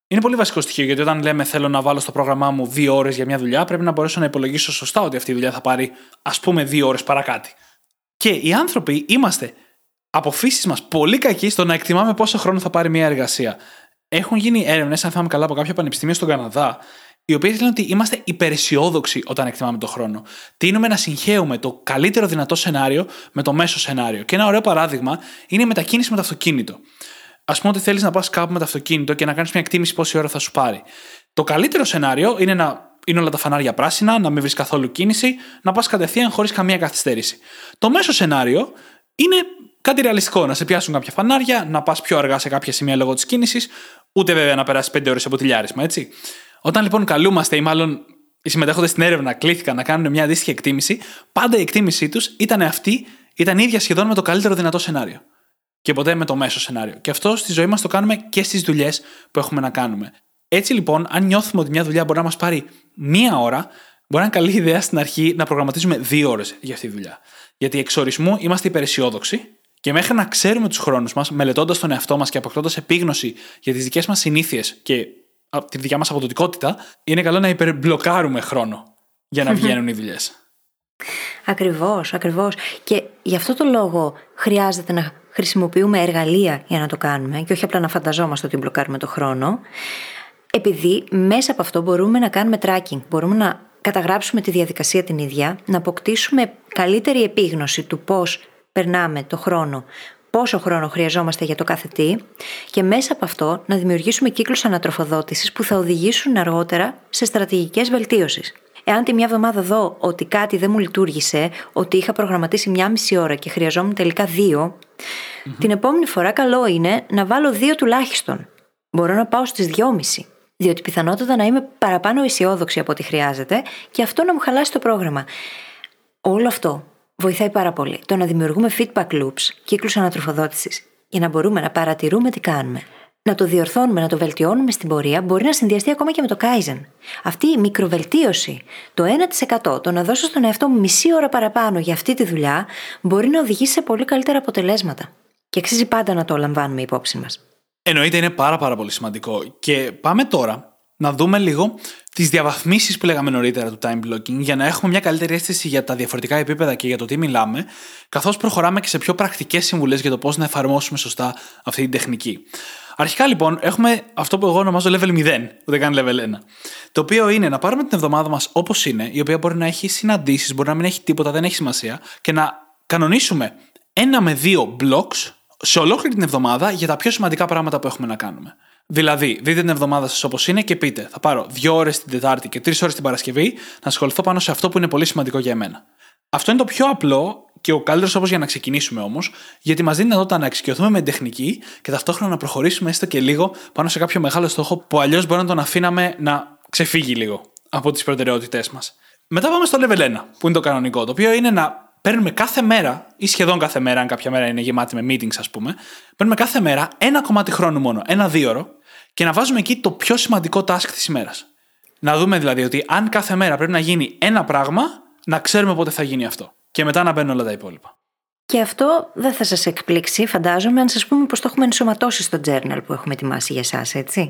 Είναι πολύ βασικό στοιχείο γιατί όταν λέμε θέλω να βάλω στο πρόγραμμά μου δύο ώρες για μια δουλειά, πρέπει να μπορέσω να υπολογίσω σωστά ότι αυτή η δουλειά θα πάρει ας πούμε δύο ώρες παρακάτι. Και οι άνθρωποι είμαστε από φύσης μας πολύ κακοί στο να εκτιμάμε πόσο χρόνο θα πάρει μια εργασία. Έχουν γίνει έρευνες, αν θυμάμαι καλά, από κάποια πανεπιστήμια στον Καναδά, οι οποίε λένε ότι είμαστε υπεραισιόδοξοι όταν εκτιμάμε τον χρόνο. Τίνουμε να συγχαίουμε το καλύτερο δυνατό σενάριο με το μέσο σενάριο. Και ένα ωραίο παράδειγμα είναι η μετακίνηση με το αυτοκίνητο. Α πούμε ότι θέλεις να πας κάπου με το αυτοκίνητο και να κάνεις μια εκτίμηση πόση ώρα θα σου πάρει. Το καλύτερο σενάριο είναι να είναι όλα τα φανάρια πράσινα, να μην βρεις καθόλου κίνηση, να πας κατευθείαν χωρίς καμία καθυστέρηση. Το μέσο σενάριο είναι κάτι ρεαλιστικό. Να σε πιάσουν κάποια φανάρια, να πας πιο αργά σε κάποια σημεία λόγω της κίνησης, ούτε βέβαια να περάσεις 5 ώρες από τηλιάρισμα, έτσι. Όταν λοιπόν καλούμαστε ή μάλλον οι συμμετέχοντες στην έρευνα κλήθηκαν να κάνουν μια αντίστοιχη εκτίμηση, πάντα η εκτίμησή τους ήταν αυτή, ήταν ίδια σχεδόν με το καλύτερο δυνατό σενάριο. Και ποτέ με το μέσο σενάριο. Και αυτό στη ζωή μας το κάνουμε και στις δουλειές που έχουμε να κάνουμε. Έτσι λοιπόν, αν νιώθουμε ότι μια δουλειά μπορεί να μας πάρει μία ώρα, μπορεί να είναι καλή ιδέα στην αρχή να προγραμματίζουμε δύο ώρες για αυτή τη δουλειά. Γιατί εξ ορισμού είμαστε υπεραισιόδοξοι και μέχρι να ξέρουμε τους χρόνους μας, μελετώντας τον εαυτό μας και αποκτώντας επίγνωση για τις δικές μας συνήθειες και τη δικιά μας αποδοτικότητα, είναι καλό να υπερμπλοκάρουμε χρόνο για να βγαίνουν οι δουλειές. Ακριβώς, ακριβώς. Και γι' αυτό το λόγο χρειάζεται να χρησιμοποιούμε εργαλεία για να το κάνουμε και όχι απλά να φανταζόμαστε ότι μπλοκάρουμε το χρόνο. Επειδή μέσα από αυτό μπορούμε να κάνουμε tracking, μπορούμε να καταγράψουμε τη διαδικασία την ίδια, να αποκτήσουμε καλύτερη επίγνωση του πώς περνάμε το χρόνο πόσο χρόνο χρειαζόμαστε για το κάθε τι και μέσα από αυτό να δημιουργήσουμε κύκλους ανατροφοδότησης που θα οδηγήσουν αργότερα σε στρατηγικές βελτίωσης. Εάν τη μια εβδομάδα δω ότι κάτι δεν μου λειτουργήσε, ότι είχα προγραμματίσει μια μισή ώρα και χρειαζόμουν τελικά την επόμενη φορά καλό είναι να βάλω δύο τουλάχιστον. Μπορώ να πάω στις δυόμιση. Διότι πιθανότατα να είμαι παραπάνω αισιόδοξη από ό,τι χρειάζεται και αυτό να μου χαλάσει το πρόγραμμα. Όλο αυτό βοηθάει πάρα πολύ. Το να δημιουργούμε feedback loops, κύκλους ανατροφοδότησης, για να μπορούμε να παρατηρούμε τι κάνουμε. Να το διορθώνουμε, να το βελτιώνουμε στην πορεία μπορεί να συνδυαστεί ακόμα και με το Kaizen. Αυτή η μικροβελτίωση, το 1%, το να δώσω στον εαυτό μου μισή ώρα παραπάνω για αυτή τη δουλειά, μπορεί να οδηγήσει σε πολύ καλύτερα αποτελέσματα. Και αξίζει πάντα να το λαμβάνουμε υπόψη μας. Εννοείται είναι πάρα πάρα πολύ σημαντικό. Και πάμε τώρα να δούμε λίγο τις διαβαθμίσεις που λέγαμε νωρίτερα του time blocking για να έχουμε μια καλύτερη αίσθηση για τα διαφορετικά επίπεδα και για το τι μιλάμε, καθώς προχωράμε και σε πιο πρακτικές συμβουλές για το πώς να εφαρμόσουμε σωστά αυτή την τεχνική. Αρχικά λοιπόν έχουμε αυτό που εγώ ονομάζω level 0, ούτε καν level 1. Το οποίο είναι να πάρουμε την εβδομάδα μας όπως είναι, η οποία μπορεί να έχει συναντήσεις, μπορεί να μην έχει τίποτα, δεν έχει σημασία, και να κανονίσουμε ένα με δύο blocks σε ολόκληρη την εβδομάδα για τα πιο σημαντικά πράγματα που έχουμε να κάνουμε. Δηλαδή, δείτε την εβδομάδα σας όπως είναι και πείτε: Θα πάρω δύο ώρες την Τετάρτη και τρεις ώρες την Παρασκευή να ασχοληθώ πάνω σε αυτό που είναι πολύ σημαντικό για εμένα. Αυτό είναι το πιο απλό και ο καλύτερος τρόπος για να ξεκινήσουμε όμως, γιατί μας δίνει δυνατότητα να εξοικειωθούμε με την τεχνική και ταυτόχρονα να προχωρήσουμε έστω και λίγο πάνω σε κάποιο μεγάλο στόχο που αλλιώς μπορεί να τον αφήναμε να ξεφύγει λίγο από τις προτεραιότητές μας. Μετά πάμε στο level 1, που είναι το κανονικό, το οποίο είναι να παίρνουμε κάθε μέρα, ή σχεδόν κάθε μέρα, αν κάποια μέρα είναι γεμάτη με meetings, ας πούμε, παίρνουμε κάθε μέρα ένα κομμάτι χρόνου μόνο, ένα δίωρο, και να βάζουμε εκεί το πιο σημαντικό task της ημέρας. Να δούμε δηλαδή ότι αν κάθε μέρα πρέπει να γίνει ένα πράγμα, να ξέρουμε πότε θα γίνει αυτό. Και μετά να μπαίνουν όλα τα υπόλοιπα. Και αυτό δεν θα σας εκπλήξει, φαντάζομαι, αν σας πούμε πως το έχουμε ενσωματώσει στο journal που έχουμε ετοιμάσει για εσά, έτσι.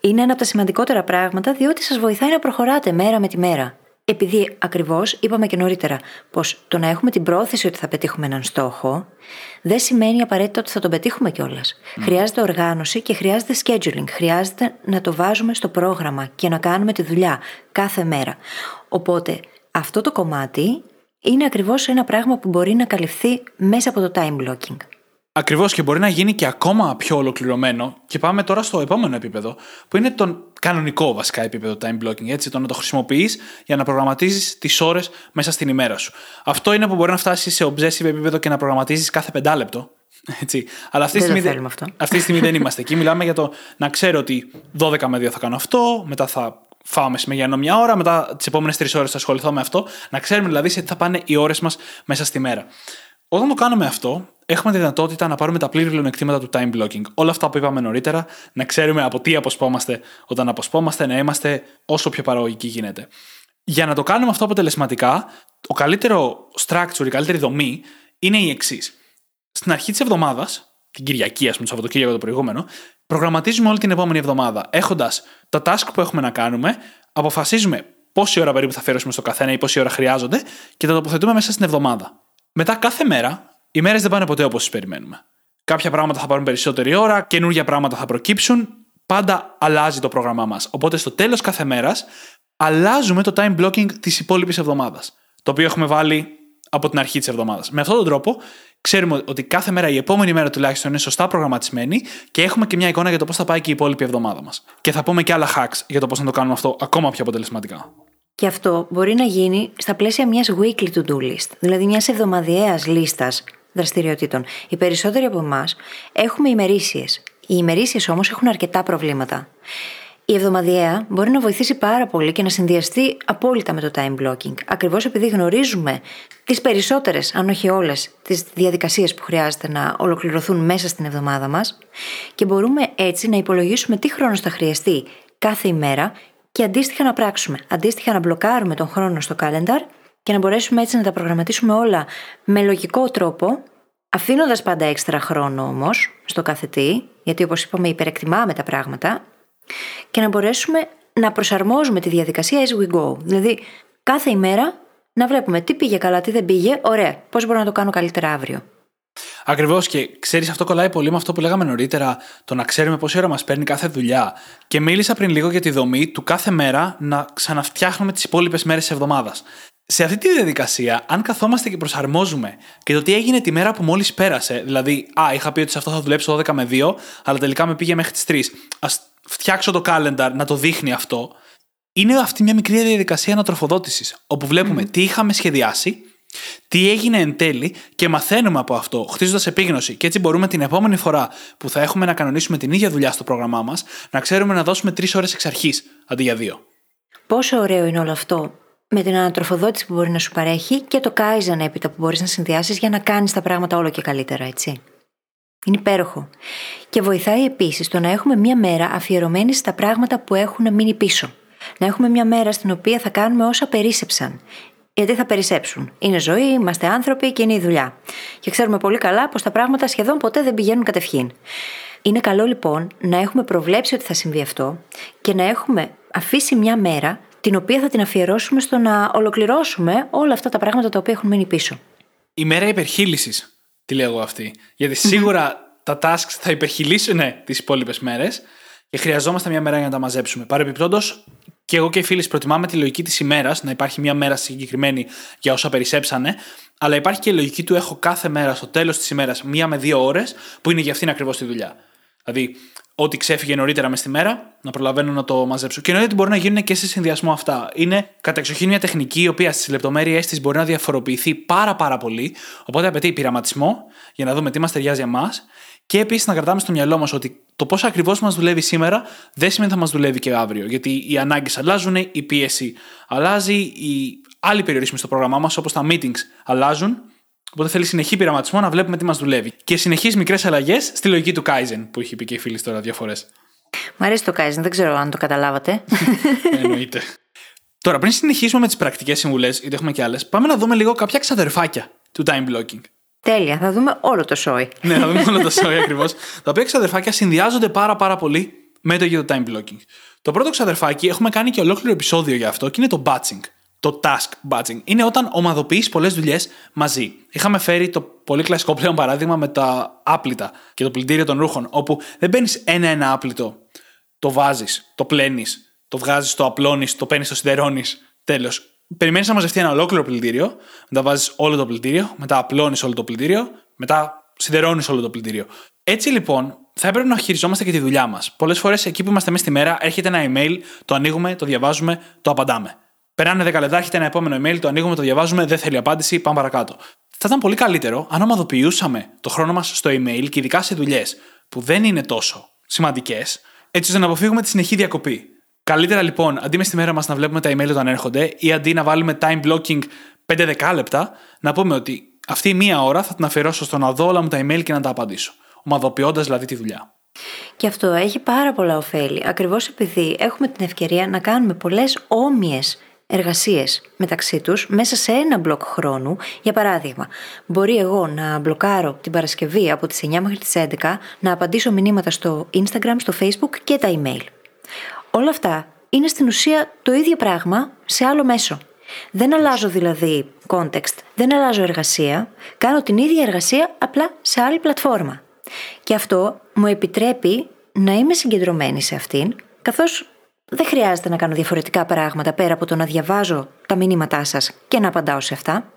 Είναι ένα από τα σημαντικότερα πράγματα, διότι σας βοηθάει να προχωράτε μέρα με τη μέρα. Επειδή ακριβώς είπαμε και νωρίτερα πως το να έχουμε την πρόθεση ότι θα πετύχουμε έναν στόχο δεν σημαίνει απαραίτητα ότι θα τον πετύχουμε κιόλας. Χρειάζεται οργάνωση και χρειάζεται scheduling. Χρειάζεται να το βάζουμε στο πρόγραμμα και να κάνουμε τη δουλειά κάθε μέρα. Οπότε αυτό το κομμάτι είναι ακριβώς ένα πράγμα που μπορεί να καλυφθεί μέσα από το time blocking. Ακριβώς και μπορεί να γίνει και ακόμα πιο ολοκληρωμένο. Και πάμε τώρα στο επόμενο επίπεδο, που είναι το κανονικό βασικά επίπεδο time blocking. Έτσι, το να το χρησιμοποιείς για να προγραμματίζεις τις ώρες μέσα στην ημέρα σου. Αυτό είναι που μπορεί να φτάσει σε obsessive επίπεδο και να προγραμματίζεις κάθε πεντάλεπτο. Έτσι. Αλλά αυτή, τη στιγμή, αυτή τη στιγμή δεν είμαστε εκεί. Μιλάμε για το να ξέρω ότι 12 με 2 θα κάνω αυτό, μετά θα φάω μεσημεριανό μια ώρα, μετά τις επόμενες τρεις ώρες θα ασχοληθώ με αυτό. Να ξέρουμε δηλαδή σε τι θα πάνε οι ώρες μας μέσα στη μέρα. Όταν το κάνουμε αυτό, έχουμε τη δυνατότητα να πάρουμε τα πλήρη πλεονεκτήματα του time blocking. Όλα αυτά που είπαμε νωρίτερα, να ξέρουμε από τι αποσπόμαστε όταν αποσπόμαστε, να είμαστε όσο πιο παραγωγικοί γίνεται. Για να το κάνουμε αυτό αποτελεσματικά, το καλύτερο structure, η καλύτερη δομή είναι η εξής. Στην αρχή της εβδομάδας, την Κυριακή, ας πούμε, το Σαββατοκύριακο το προηγούμενο, προγραμματίζουμε όλη την επόμενη εβδομάδα. Έχοντας τα task που έχουμε να κάνουμε, αποφασίζουμε πόση ώρα περίπου θα φέρουμε στο καθένα ή πόση ώρα χρειάζονται και τα τοποθετούμε μέσα στην εβδομάδα. Μετά κάθε μέρα, οι μέρες δεν πάνε ποτέ όπως τις περιμένουμε. Κάποια πράγματα θα πάρουν περισσότερη ώρα, καινούργια πράγματα θα προκύψουν. Πάντα αλλάζει το πρόγραμμά μας. Οπότε στο τέλος κάθε μέρας αλλάζουμε το time blocking της υπόλοιπης εβδομάδας. Το οποίο έχουμε βάλει από την αρχή της εβδομάδας. Με αυτόν τον τρόπο ξέρουμε ότι κάθε μέρα η επόμενη μέρα τουλάχιστον είναι σωστά προγραμματισμένη και έχουμε και μια εικόνα για το πώς θα πάει και η υπόλοιπη εβδομάδα μας. Και θα πούμε και άλλα hacks για το πώς να το κάνουμε αυτό ακόμα πιο αποτελεσματικά. Και αυτό μπορεί να γίνει στα πλαίσια μιας weekly to-do list, δηλαδή μιας εβδομαδιαίας λίστας δραστηριοτήτων. Οι περισσότεροι από εμάς έχουμε ημερήσιες. Οι ημερήσιες όμως έχουν αρκετά προβλήματα. Η εβδομαδιαία μπορεί να βοηθήσει πάρα πολύ και να συνδυαστεί απόλυτα με το time blocking. Ακριβώς επειδή γνωρίζουμε τις περισσότερες, αν όχι όλες, τις διαδικασίες που χρειάζεται να ολοκληρωθούν μέσα στην εβδομάδα μας και μπορούμε έτσι να υπολογίσουμε τι χρόνος θα χρειαστεί κάθε ημέρα και αντίστοιχα να πράξουμε. Αντίστοιχα να μπλοκάρουμε τον χρόνο στο calendar και να μπορέσουμε έτσι να τα προγραμματίσουμε όλα με λογικό τρόπο, αφήνοντας πάντα έξτρα χρόνο όμως στο κάθε τι, γιατί όπως είπαμε υπερεκτιμάμε τα πράγματα, και να μπορέσουμε να προσαρμόζουμε τη διαδικασία as we go. Δηλαδή, κάθε ημέρα να βλέπουμε τι πήγε καλά, τι δεν πήγε, ωραία, πώς μπορώ να το κάνω καλύτερα αύριο. Ακριβώς και ξέρεις, αυτό κολλάει πολύ με αυτό που λέγαμε νωρίτερα, το να ξέρουμε πόση ώρα μας παίρνει κάθε δουλειά. Και μίλησα πριν λίγο για τη δομή του κάθε μέρα να ξαναφτιάχνουμε τις υπόλοιπες μέρες της εβδομάδας. Σε αυτή τη διαδικασία, αν καθόμαστε και προσαρμόζουμε και το τι έγινε τη μέρα που μόλις πέρασε, δηλαδή, Α, είχα πει ότι σε αυτό θα δουλέψω 12 με 2, αλλά τελικά με πήγε μέχρι τις 3. Α φτιάξω το calendar να το δείχνει αυτό. είναι αυτή μια μικρή διαδικασία ανατροφοδότησης. Όπου βλέπουμε τι είχαμε σχεδιάσει, τι έγινε εν τέλει και μαθαίνουμε από αυτό, χτίζοντας επίγνωση. Και έτσι μπορούμε την επόμενη φορά που θα έχουμε να κανονίσουμε την ίδια δουλειά στο πρόγραμμά μας, να ξέρουμε να δώσουμε τρεις ώρες εξ αρχής αντί για δύο. Πόσο ωραίο είναι όλο αυτό; Με την ανατροφοδότηση που μπορεί να σου παρέχει και το Kaizen έπειτα που μπορείς να συνδυάσεις για να κάνεις τα πράγματα όλο και καλύτερα, έτσι. Είναι υπέροχο. Και βοηθάει επίσης το να έχουμε μια μέρα αφιερωμένη στα πράγματα που έχουν μείνει πίσω. Να έχουμε μια μέρα στην οποία θα κάνουμε όσα περίσεψαν. Γιατί θα περισσέψουν. Είναι ζωή, είμαστε άνθρωποι και είναι η δουλειά. Και ξέρουμε πολύ καλά πως τα πράγματα σχεδόν ποτέ δεν πηγαίνουν κατευχήν. Είναι καλό λοιπόν να έχουμε προβλέψει ότι θα συμβεί αυτό και να έχουμε αφήσει μια μέρα την οποία θα την αφιερώσουμε στο να ολοκληρώσουμε όλα αυτά τα πράγματα τα οποία έχουν μείνει πίσω. Η μέρα υπερχείλησης, τη λέω εγώ αυτή. Γιατί σίγουρα τα tasks θα υπερχειλήσουν τις υπόλοιπες μέρες και χρειαζόμαστε μια μέρα για να τα μαζέψουμε. Παρεμπιπτόντως, και εγώ και οι φίλοι προτιμάμε τη λογική της ημέρας, να υπάρχει μια μέρα συγκεκριμένη για όσα περισσέψανε, αλλά υπάρχει και η λογική του έχω κάθε μέρα στο τέλος της ημέρας μία με δύο ώρες που είναι για αυτήν ακριβώς τη δουλειά. Δηλαδή, ό,τι ξέφυγε νωρίτερα μες στη μέρα, να προλαβαίνω να το μαζέψω. Και εννοείται ότι μπορεί να γίνουν και σε συνδυασμό αυτά. Είναι κατεξοχήν μια τεχνική η οποία στις λεπτομέρειές της μπορεί να διαφοροποιηθεί πάρα πάρα πολύ. Οπότε απαιτεί πειραματισμό για να δούμε τι μας ταιριάζει εμάς. Και επίσης να κρατάμε στο μυαλό μας ότι το πώς ακριβώς μας δουλεύει σήμερα δεν σημαίνει ότι θα μας δουλεύει και αύριο. Γιατί οι ανάγκες αλλάζουν, η πίεση αλλάζει, οι άλλοι περιορισμοί στο πρόγραμμά μας, όπως τα meetings, αλλάζουν. Οπότε θέλει συνεχή πειραματισμό να βλέπουμε τι μας δουλεύει. Και συνεχείς μικρές αλλαγές στη λογική του Kaizen που είχε πει και η φίλη τώρα δύο φορές. Μ' αρέσει το Kaizen, δεν ξέρω αν το καταλάβατε. Εννοείται. Τώρα, πριν συνεχίσουμε με τις πρακτικές συμβουλές, γιατί έχουμε και άλλες, πάμε να δούμε λίγο κάποια ξαδερφάκια του time blocking. Τέλεια, θα δούμε όλο το σόι. ναι, θα δούμε όλο το σόι ακριβώς. τα οποία ξαδερφάκια συνδυάζονται πάρα πάρα πολύ με το ίδιο time blocking. Το πρώτο ξαδερφάκι έχουμε κάνει και ολόκληρο επεισόδιο για αυτό και είναι το batching το task batching. Είναι όταν ομαδοποιείς πολλές δουλειές μαζί. Είχαμε φέρει το πολύ κλασικό πλέον παράδειγμα με τα άπλυτα και το πλυντήριο των ρούχων, όπου δεν παίρνεις ένα-ένα άπλυτο, το βάζεις, το πλένεις, το βγάζεις, το απλώνεις, το παίρνεις, το σιδερώνεις. Τέλος. Περιμένεις να μαζευτεί ένα ολόκληρο πλυντήριο, μετά βάζεις όλο το πλυντήριο, μετά απλώνεις όλο το πλυντήριο, μετά σιδερώνεις όλο το πλυντήριο. Έτσι λοιπόν, θα έπρεπε να χειριζόμαστε και τη δουλειά μας. Πολλές φορές εκεί που είμαστε μέσα στη μέρα, έρχεται ένα email, το ανοίγουμε, το διαβάζουμε, το απαντάμε. Περάνε 10 λεπτά, έχετε ένα επόμενο email, το ανοίγουμε, το διαβάζουμε, δεν θέλει απάντηση, πάμε παρακάτω. Θα ήταν πολύ καλύτερο αν ομαδοποιούσαμε το χρόνο μας στο email και ειδικά σε δουλειές που δεν είναι τόσο σημαντικές, έτσι ώστε να αποφύγουμε τη συνεχή διακοπή. Καλύτερα λοιπόν, αντί μες στη μέρα μας να βλέπουμε τα email όταν έρχονται ή αντί να βάλουμε time blocking 5-10 λεπτά, να πούμε ότι αυτή η μία ώρα θα την αφιερώσω στο να δω όλα μου τα email και να τα απαντήσω. Ομαδοποιώντας δηλαδή τη δουλειά. Και αυτό έχει πάρα πολλά ωφέλη, ακριβώς επειδή έχουμε την ευκαιρία να κάνουμε πολλές όμοιες εργασίες μεταξύ τους μέσα σε ένα μπλοκ χρόνου. Για παράδειγμα, μπορεί εγώ να μπλοκάρω την Παρασκευή από τις 9 μέχρι τις 11 να απαντήσω μηνύματα στο Instagram, στο Facebook και τα email. Όλα αυτά είναι στην ουσία το ίδιο πράγμα σε άλλο μέσο. Δεν αλλάζω δηλαδή context, δεν αλλάζω εργασία, κάνω την ίδια εργασία απλά σε άλλη πλατφόρμα. Και αυτό μου επιτρέπει να είμαι συγκεντρωμένη σε αυτήν, καθώς δεν χρειάζεται να κάνω διαφορετικά πράγματα πέρα από το να διαβάζω τα μηνύματά σας και να απαντάω σε αυτά.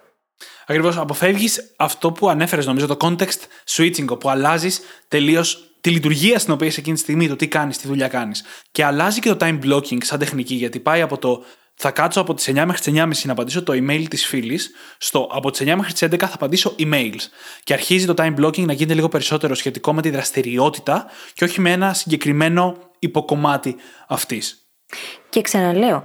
Ακριβώς. Αποφεύγεις αυτό που ανέφερες, νομίζω, το context switching, όπου αλλάζεις τελείως τη λειτουργία στην οποία είσαι εκείνη τη στιγμή, το τι κάνεις, τι δουλειά κάνεις. Και αλλάζει και το time blocking σαν τεχνική, γιατί πάει από το θα κάτσω από τις 9 μέχρι τις 9.30 να απαντήσω το email της φίλης, στο από τις 9 μέχρι τις 11 θα απαντήσω emails. Και αρχίζει το time blocking να γίνεται λίγο περισσότερο σχετικό με τη δραστηριότητα και όχι με ένα συγκεκριμένο υποκομμάτι αυτής. Και ξαναλέω,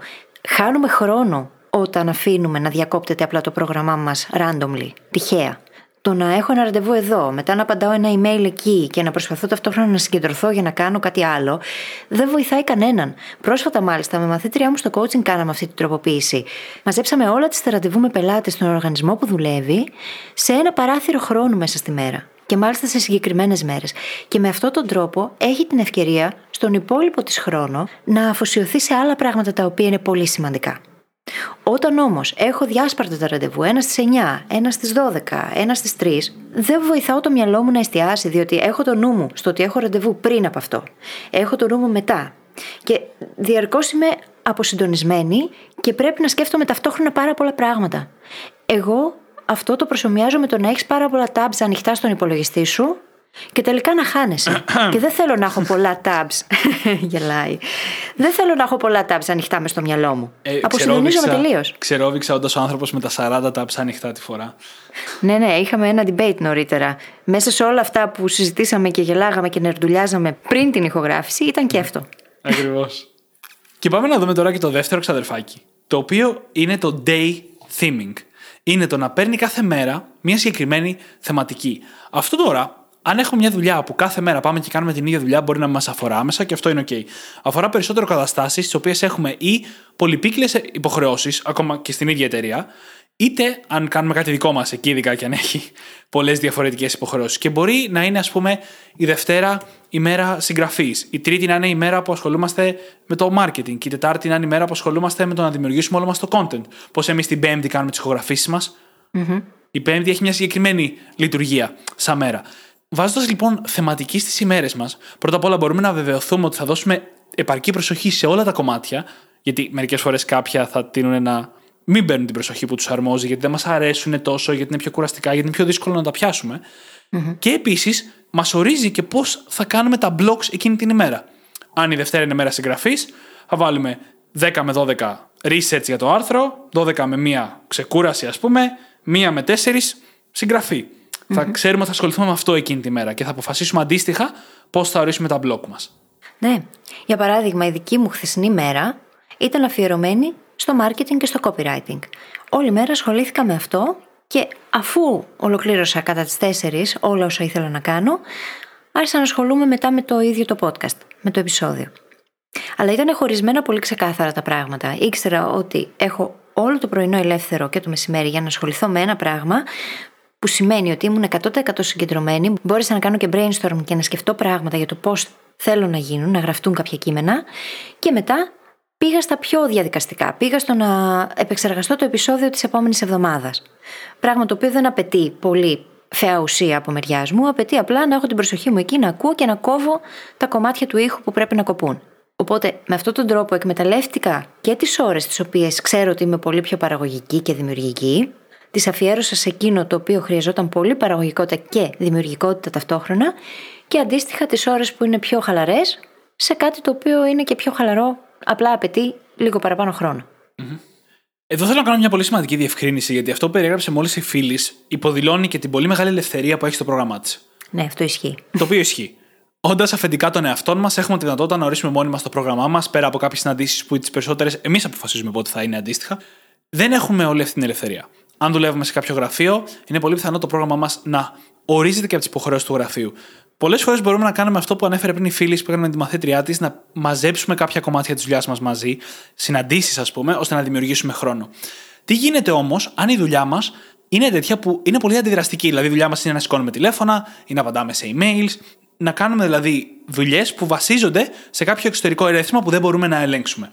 χάνουμε χρόνο όταν αφήνουμε να διακόπτεται απλά το πρόγραμμά μας randomly, τυχαία. Το να έχω ένα ραντεβού εδώ, μετά να απαντάω ένα email εκεί και να προσπαθώ ταυτόχρονα να συγκεντρωθώ για να κάνω κάτι άλλο, δεν βοηθάει κανέναν. Πρόσφατα, μάλιστα, με μαθήτριά μου στο coaching κάναμε αυτή την τροποποίηση. Μαζέψαμε όλα τις ραντεβού με πελάτες στον οργανισμό που δουλεύει σε ένα παράθυρο χρόνου μέσα στη μέρα και μάλιστα σε συγκεκριμένες μέρες. Και με αυτόν τον τρόπο έχει την ευκαιρία στον υπόλοιπο της χρόνο να αφοσιωθεί σε άλλα πράγματα τα οποία είναι πολύ σημαντικά. Όταν όμως έχω διάσπαρτα τα ραντεβού, ένα στις 9, ένα στις 12, ένα στις 3, δεν βοηθάω το μυαλό μου να εστιάσει, διότι έχω το νου μου στο ότι έχω ραντεβού πριν από αυτό. Έχω το νου μου μετά. Και διαρκώς είμαι αποσυντονισμένη και πρέπει να σκέφτομαι ταυτόχρονα πάρα πολλά πράγματα. Εγώ αυτό το προσωμιάζω με το να έχεις πάρα πολλά tabs ανοιχτά στον υπολογιστή σου Και τελικά να χάνεσαι. και δεν θέλω να έχω πολλά tabs. Γελάει. Δεν θέλω να έχω πολλά tabs ανοιχτά μες στο μυαλό μου. Ε, Αποσυντονίζομαι τελείως. Ξερόβηξα όντως ο άνθρωπος με τα 40 tabs ανοιχτά τη φορά. ναι, ναι, είχαμε ένα debate νωρίτερα. Μέσα σε όλα αυτά που συζητήσαμε και γελάγαμε και νερντουλιάζαμε πριν την ηχογράφηση, ήταν και αυτό. Ακριβώς. και πάμε να δούμε τώρα και το δεύτερο ξαδερφάκι. Το οποίο είναι το day theming. Είναι το να παίρνει κάθε μέρα μια συγκεκριμένη θεματική. Αυτό τώρα αν έχουμε μια δουλειά που κάθε μέρα πάμε και κάνουμε την ίδια δουλειά, μπορεί να μας αφορά άμεσα και αυτό είναι OK. Αφορά περισσότερο καταστάσεις στις οποίες έχουμε ή πολυπίκλες υποχρεώσεις, ακόμα και στην ίδια εταιρεία, είτε αν κάνουμε κάτι δικό μας εκεί, ειδικά και αν έχει πολλές διαφορετικές υποχρεώσεις. Και μπορεί να είναι, ας πούμε, η Δευτέρα η μέρα συγγραφής, η Τρίτη να είναι η μέρα που ασχολούμαστε με το marketing, και η Τετάρτη να είναι η μέρα που ασχολούμαστε με το να δημιουργήσουμε όλο μας το content. Πώς εμείς την Πέμπτη κάνουμε τις ηχογραφήσεις μας. Mm-hmm. Η Πέμπτη έχει μια συγκεκριμένη λειτουργία σαν μέρα. Βάζοντας λοιπόν θεματική στις ημέρες μας, πρώτα απ' όλα μπορούμε να βεβαιωθούμε ότι θα δώσουμε επαρκή προσοχή σε όλα τα κομμάτια, γιατί μερικές φορές κάποια θα τείνουν να μην παίρνουν την προσοχή που τους αρμόζει, γιατί δεν μας αρέσουν τόσο, γιατί είναι πιο κουραστικά, γιατί είναι πιο δύσκολο να τα πιασουμε Και επίσης μας ορίζει και πώς θα κάνουμε τα blocks εκείνη την ημέρα. Αν η Δευτέρα είναι μέρα συγγραφής, θα βάλουμε 10 με 12 research για το άρθρο, 12 με μία ξεκούραση ας πούμε, μία με 4 συγγραφή. Θα ξέρουμε ότι θα ασχοληθούμε με αυτό εκείνη τη μέρα και θα αποφασίσουμε αντίστοιχα πώς θα ορίσουμε τα μπλοκ μας. Ναι. Για παράδειγμα, η δική μου χθεσινή μέρα ήταν αφιερωμένη στο marketing και στο copywriting. Όλη μέρα ασχολήθηκα με αυτό και αφού ολοκλήρωσα κατά τις 4 όλα όσα ήθελα να κάνω, άρχισα να ασχολούμαι μετά με το ίδιο το podcast, με το επεισόδιο. Αλλά ήταν χωρισμένα πολύ ξεκάθαρα τα πράγματα. Ήξερα ότι έχω όλο το πρωινό ελεύθερο και το μεσημέρι για να ασχοληθώ με ένα πράγμα που σημαίνει ότι ήμουν 100% συγκεντρωμένη, μπόρεσα να κάνω και brainstorm και να σκεφτώ πράγματα για το πώς θέλω να γίνουν, να γραφτούν κάποια κείμενα και μετά πήγα στα πιο διαδικαστικά. Πήγα στο να επεξεργαστώ το επεισόδιο της επόμενης εβδομάδας. Πράγμα το οποίο δεν απαιτεί πολύ θεά ουσία από μεριάς μου, απαιτεί απλά να έχω την προσοχή μου εκεί να ακούω και να κόβω τα κομμάτια του ήχου που πρέπει να κοπούν. Οπότε με αυτόν τον τρόπο εκμεταλλεύτηκα και τις ώρες τις οποίες ξέρω ότι είμαι πολύ πιο παραγωγική και δημιουργική, τις αφιέρωσα σε εκείνο το οποίο χρειαζόταν πολύ παραγωγικότητα και δημιουργικότητα ταυτόχρονα και αντίστοιχα τις ώρες που είναι πιο χαλαρές σε κάτι το οποίο είναι και πιο χαλαρό, απλά απαιτεί λίγο παραπάνω χρόνο. Εδώ θέλω να κάνω μια πολύ σημαντική διευκρίνηση, γιατί αυτό που περιέγραψε μόλις η φίλης υποδηλώνει και την πολύ μεγάλη ελευθερία που έχει στο πρόγραμμά της. Ναι, αυτό ισχύει. Το οποίο ισχύει. Όντας αφεντικά των εαυτών μας, έχουμε τη δυνατότητα να ορίσουμε μόνοι μας το πρόγραμμά μας, πέρα από κάποιες συναντήσεις που τις περισσότερες εμείς αποφασίζουμε πότε θα είναι αντίστοιχα. Δεν έχουμε όλη αυτή την ελευθερία αν δουλεύουμε σε κάποιο γραφείο, είναι πολύ πιθανό το πρόγραμμα μας να ορίζεται και από τις υποχρεώσεις του γραφείου. Πολλές φορές μπορούμε να κάνουμε αυτό που ανέφερε πριν η φίλη που έκανε με τη μαθήτριά της, να μαζέψουμε κάποια κομμάτια της δουλειάς μας μαζί, συναντήσεις ας πούμε, ώστε να δημιουργήσουμε χρόνο. Τι γίνεται όμως αν η δουλειά μας είναι τέτοια που είναι πολύ αντιδραστική. Δηλαδή, η δουλειά μας είναι να σηκώνουμε τηλέφωνα ή να απαντάμε σε emails, να κάνουμε δηλαδή δουλειές που βασίζονται σε κάποιο εξωτερικό ερέθισμα που δεν μπορούμε να ελέγξουμε.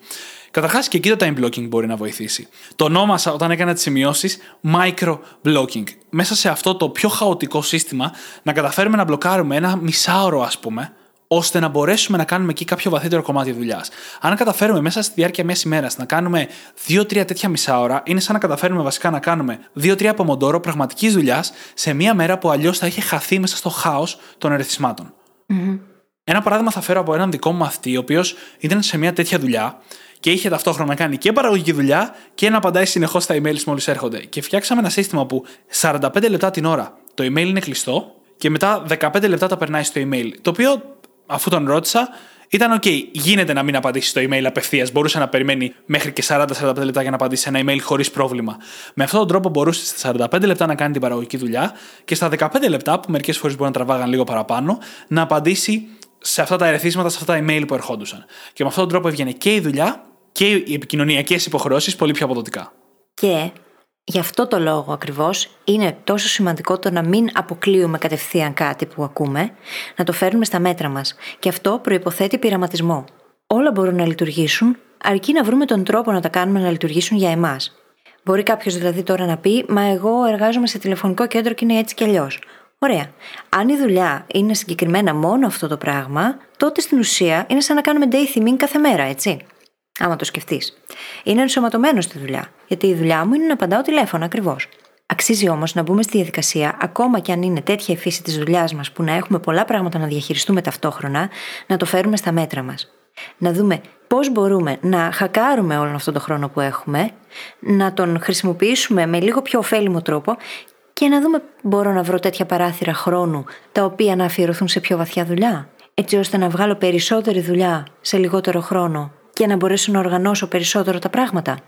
Καταρχάς και εκεί το time blocking μπορεί να βοηθήσει. Το ονόμασα όταν έκανα τις σημειώσεις micro blocking. Μέσα σε αυτό το πιο χαοτικό σύστημα να καταφέρουμε να μπλοκάρουμε ένα μισάωρο, ας πούμε, ώστε να μπορέσουμε να κάνουμε εκεί κάποιο βαθύτερο κομμάτι δουλειάς. Αν καταφέρουμε μέσα στη διάρκεια μιας ημέρας να κάνουμε 2-3 τέτοια μισά ώρα, είναι σαν να καταφέρουμε βασικά να κάνουμε 2-3 απομοντόρο πραγματικής δουλειάς σε μια μέρα που αλλιώς θα είχε χαθεί μέσα στο χάος των ερεθισμάτων. Mm-hmm. Ένα παράδειγμα θα φέρω από έναν δικό μου μαθητή, ο οποίος ήταν σε μια τέτοια δουλειά και είχε ταυτόχρονα να κάνει και παραγωγική δουλειά και να απαντάει συνεχώς στα emails μόλις έρχονται. Και φτιάξαμε ένα σύστημα που 45 λεπτά την ώρα το email είναι κλειστό και μετά 15 λεπτά τα περνάει στο email. Το οποίο, αφού τον ρώτησα, ήταν OK. Γίνεται να μην απαντήσει στο email απευθείας. Μπορούσε να περιμένει μέχρι και 40-45 λεπτά για να απαντήσει ένα email χωρίς πρόβλημα. Με αυτόν τον τρόπο μπορούσε στα 45 λεπτά να κάνει την παραγωγική δουλειά και στα 15 λεπτά, που μερικές φορές μπορεί να τραβάγαν λίγο παραπάνω, να απαντήσει σε αυτά τα ερεθίσματα, σε αυτά τα email που ερχόντουσαν. Και με αυτόν τον τρόπο έβγαινε και η δουλειά και οι επικοινωνιακές υποχρεώσεις πολύ πιο αποδοτικά. Και γι' αυτό το λόγο ακριβώς είναι τόσο σημαντικό το να μην αποκλείουμε κατευθείαν κάτι που ακούμε, να το φέρνουμε στα μέτρα μας. Και αυτό προποθέτει πειραματισμό. Όλα μπορούν να λειτουργήσουν, αρκεί να βρούμε τον τρόπο να τα κάνουμε να λειτουργήσουν για εμάς. Μπορεί κάποιος δηλαδή τώρα να πει, Μα εγώ εργάζομαι σε τηλεφωνικό κέντρο και είναι έτσι κι αλλιώς. Ωραία. Αν η δουλειά είναι συγκεκριμένα μόνο αυτό το πράγμα, τότε στην ουσία είναι σαν να κάνουμε day theming κάθε μέρα, έτσι. Άμα το σκεφτείς. Είναι ενσωματωμένο στη δουλειά. Γιατί η δουλειά μου είναι να απαντάω τηλέφωνο ακριβώς. Αξίζει όμως να μπούμε στη διαδικασία, ακόμα και αν είναι τέτοια η φύση της δουλειάς μας που να έχουμε πολλά πράγματα να διαχειριστούμε ταυτόχρονα, να το φέρουμε στα μέτρα μας. Να δούμε πώς μπορούμε να χακάρουμε όλο αυτόν τον χρόνο που έχουμε, να τον χρησιμοποιήσουμε με λίγο πιο ωφέλιμο τρόπο και να δούμε μπορώ να βρω τέτοια παράθυρα χρόνου τα οποία να αφιερωθούν σε πιο βαθιά δουλειά, έτσι ώστε να βγάλω περισσότερη δουλειά σε λιγότερο χρόνο και να μπορέσω να οργανώσω περισσότερο τα πράγματα.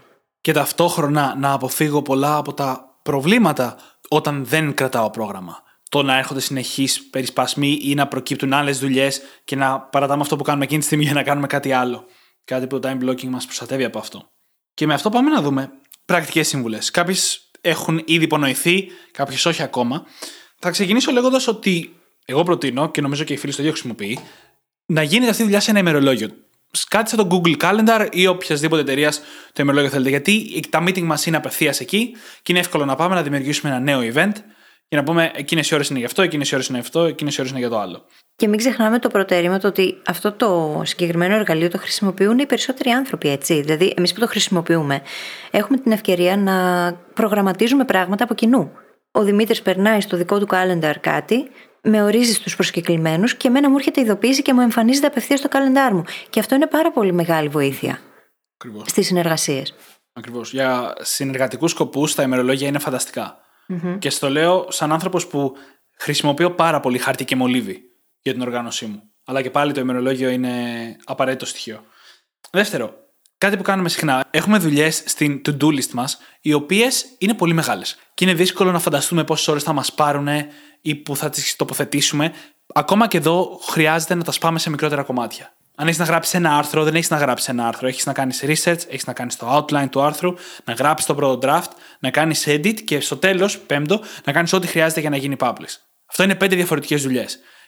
Και ταυτόχρονα να αποφύγω πολλά από τα προβλήματα όταν δεν κρατάω πρόγραμμα. Το να έρχονται συνεχείς περισπασμοί ή να προκύπτουν άλλες δουλειές και να παρατάμε αυτό που κάνουμε εκείνη τη στιγμή για να κάνουμε κάτι άλλο. Κάτι που το time blocking μας προστατεύει από αυτό. Και με αυτό πάμε να δούμε πρακτικές σύμβουλε. Κάποιες έχουν ήδη υπονοηθεί, κάποιες όχι ακόμα. Θα ξεκινήσω λέγοντας ότι εγώ προτείνω και νομίζω και οι φίλοι στο ίδιο χρησιμοποιεί να γίνει αυτή η δουλειά σε ένα ημερολόγιο. Κάτι σαν το Google Calendar ή οποιασδήποτε εταιρείας το ημερολόγιο θέλετε. Γιατί τα meeting μας είναι απευθείας εκεί και είναι εύκολο να πάμε να δημιουργήσουμε ένα νέο event και να πούμε εκείνες οι ώρες είναι για αυτό, εκείνες οι ώρες είναι για αυτό, εκείνες οι ώρες είναι για το άλλο. Και μην ξεχνάμε το προτέρημα το ότι αυτό το συγκεκριμένο εργαλείο το χρησιμοποιούν οι περισσότεροι άνθρωποι, έτσι. Δηλαδή, εμείς που το χρησιμοποιούμε, έχουμε την ευκαιρία να προγραμματίζουμε πράγματα από κοινού. Ο Δημήτρης περνάει στο δικό του calendar κάτι, με ορίζει στους προσκεκλημένους και εμένα μου έρχεται ειδοποίηση και μου εμφανίζεται απευθείας στο calendar μου. Και αυτό είναι πάρα πολύ μεγάλη βοήθεια. Στις συνεργασίες. Ακριβώς. Για συνεργατικούς σκοπούς τα ημερολόγια είναι Και στο λέω σαν άνθρωπος που χρησιμοποιώ πάρα πολύ χαρτί και μολύβι για την οργάνωσή μου. Αλλά και πάλι το ημερολόγιο είναι απαραίτητο στοιχείο. Δεύτερο, κάτι που κάνουμε συχνά. Έχουμε δουλειές στην to-do list μας, οι οποίες είναι πολύ μεγάλες. Και είναι δύσκολο να φανταστούμε πόσες ώρες θα μας πάρουν ή που θα τις τοποθετήσουμε. Ακόμα και εδώ χρειάζεται να τα σπάμε σε μικρότερα κομμάτια. Αν έχεις να γράψεις ένα άρθρο, δεν έχεις να γράψεις ένα άρθρο. Έχεις να κάνεις research, έχεις να κάνεις το outline του άρθρου, να γράψεις το πρώτο draft, να κάνεις edit και στο τέλος, πέμπτο, να κάνεις ό,τι χρειάζεται για να γίνει publish. Αυτό είναι πέντε διαφορετικές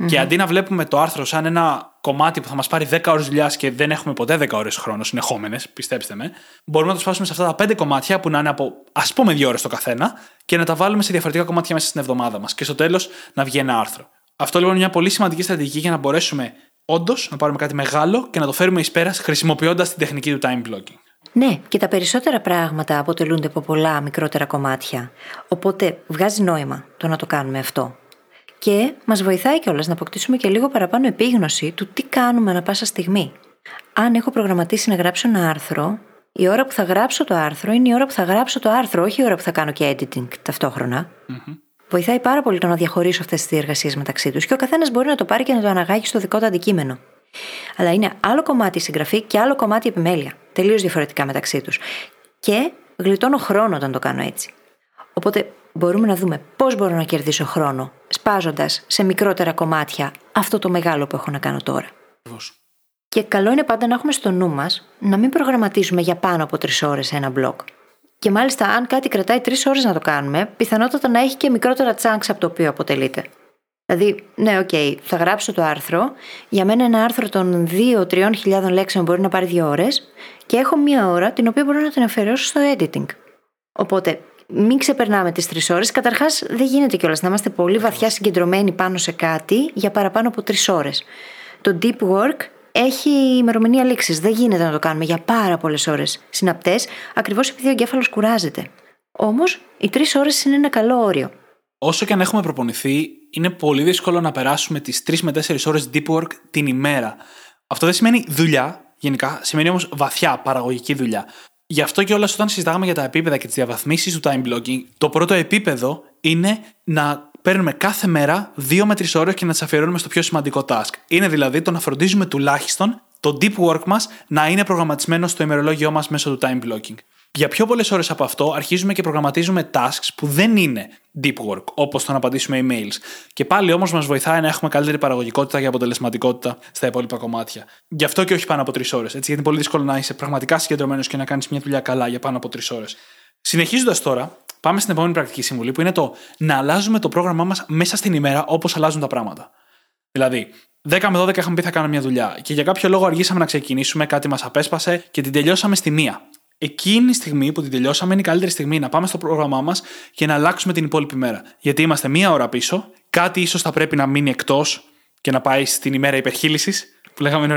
Και αντί να βλέπουμε το άρθρο σαν ένα κομμάτι που θα μας πάρει 10 ώρες δουλειάς και δεν έχουμε ποτέ 10 ώρες χρόνος συνεχόμενες, πιστέψτε με, μπορούμε να το σπάσουμε σε αυτά τα πέντε κομμάτια που να είναι από ας πούμε δύο ώρες το καθένα και να τα βάλουμε σε διαφορετικά κομμάτια μέσα στην εβδομάδα μας. Και στο τέλος να βγει ένα άρθρο. Αυτό λοιπόν είναι μια πολύ σημαντική στρατηγική για να μπορέσουμε όντως να πάρουμε κάτι μεγάλο και να το φέρουμε εις πέρας χρησιμοποιώντας την τεχνική του time blocking. Ναι, και τα περισσότερα πράγματα αποτελούνται από πολλά μικρότερα κομμάτια. Οπότε βγάζει νόημα το να το κάνουμε αυτό. Και μας βοηθάει κιόλας να αποκτήσουμε και λίγο παραπάνω επίγνωση του τι κάνουμε ανα πάσα στιγμή. Αν έχω προγραμματίσει να γράψω ένα άρθρο, η ώρα που θα γράψω το άρθρο είναι η ώρα που θα γράψω το άρθρο, όχι η ώρα που θα κάνω και editing ταυτοχρονα Βοηθάει πάρα πολύ το να διαχωρίσω αυτές τις διεργασίε μεταξύ τους και ο καθένας μπορεί να το πάρει και να το αναγάγει στο δικό του αντικείμενο. Αλλά είναι άλλο κομμάτι η συγγραφή και άλλο κομμάτι η επιμέλεια. Τελείως διαφορετικά μεταξύ τους. Και γλιτώνω χρόνο όταν το κάνω έτσι. Οπότε μπορούμε να δούμε πώς μπορώ να κερδίσω χρόνο, σπάζοντας σε μικρότερα κομμάτια αυτό το μεγάλο που έχω να κάνω τώρα. Και καλό είναι πάντα να έχουμε στο νου μας να μην προγραμματίζουμε για πάνω από τρεις ώρες ένα μπλοκ. Και μάλιστα, αν κάτι κρατάει τρεις ώρες να το κάνουμε, πιθανότατα να έχει και μικρότερα chunks από το οποίο αποτελείται. Δηλαδή, ναι, ok, okay, θα γράψω το άρθρο. Για μένα ένα άρθρο των 2-3 χιλιάδων λέξεων μπορεί να πάρει δύο ώρες και έχω μία ώρα την οποία μπορώ να την αφαιρέσω στο editing. Οπότε, μην ξεπερνάμε τις τρεις ώρες. Καταρχάς, δεν γίνεται κιόλας να είμαστε πολύ βαθιά συγκεντρωμένοι πάνω σε κάτι για παραπάνω από τρεις ώρες. Το deep work έχει ημερομηνία λήξης. Δεν γίνεται να το κάνουμε για πάρα πολλές ώρες συναπτές, ακριβώς επειδή ο εγκέφαλος κουράζεται. Όμως, οι τρεις ώρες είναι ένα καλό όριο. Όσο και αν έχουμε προπονηθεί, είναι πολύ δύσκολο να περάσουμε τις 3 με 4 ώρες deep work την ημέρα. Αυτό δεν σημαίνει δουλειά, γενικά, σημαίνει όμως βαθιά παραγωγική δουλειά. Γι' αυτό και όλα όταν συζητάγαμε για τα επίπεδα και τις διαβαθμίσεις του time blocking, το πρώτο επίπεδο είναι να παίρνουμε κάθε μέρα 2 με 3 ώρες και να τις αφιερώνουμε στο πιο σημαντικό task. Είναι δηλαδή το να φροντίζουμε τουλάχιστον το deep work μας να είναι προγραμματισμένο στο ημερολόγιο μας μέσω του time blocking. Για πιο πολλές ώρες από αυτό αρχίζουμε και προγραμματίζουμε tasks που δεν είναι deep work, όπως το να απαντήσουμε emails. Και πάλι όμως μας βοηθάει να έχουμε καλύτερη παραγωγικότητα και αποτελεσματικότητα στα υπόλοιπα κομμάτια. Γι' αυτό και όχι πάνω από τρεις ώρες. Γιατί είναι πολύ δύσκολο να είσαι πραγματικά συγκεντρωμένος και να κάνεις μια δουλειά καλά για πάνω από τρεις ώρες. Συνεχίζοντας τώρα, πάμε στην επόμενη πρακτική συμβουλή που είναι το να αλλάζουμε το πρόγραμμά μας μέσα στην ημέρα όπως αλλάζουν τα πράγματα. Δηλαδή, 10 με 12 είχαμε πει θα κάνω μια δουλειά και για κάποιο λόγο αργήσαμε να ξεκινήσουμε, κάτι μας απέσπασε και την τελειώσαμε στη μία. Εκείνη η στιγμή που την τελειώσαμε είναι η καλύτερη στιγμή να πάμε στο πρόγραμμά μας και να αλλάξουμε την υπόλοιπη μέρα. Γιατί είμαστε μία ώρα πίσω, κάτι ίσως θα πρέπει να μείνει εκτός και να πάει στην ημέρα υπερχείλησης που λέγαμε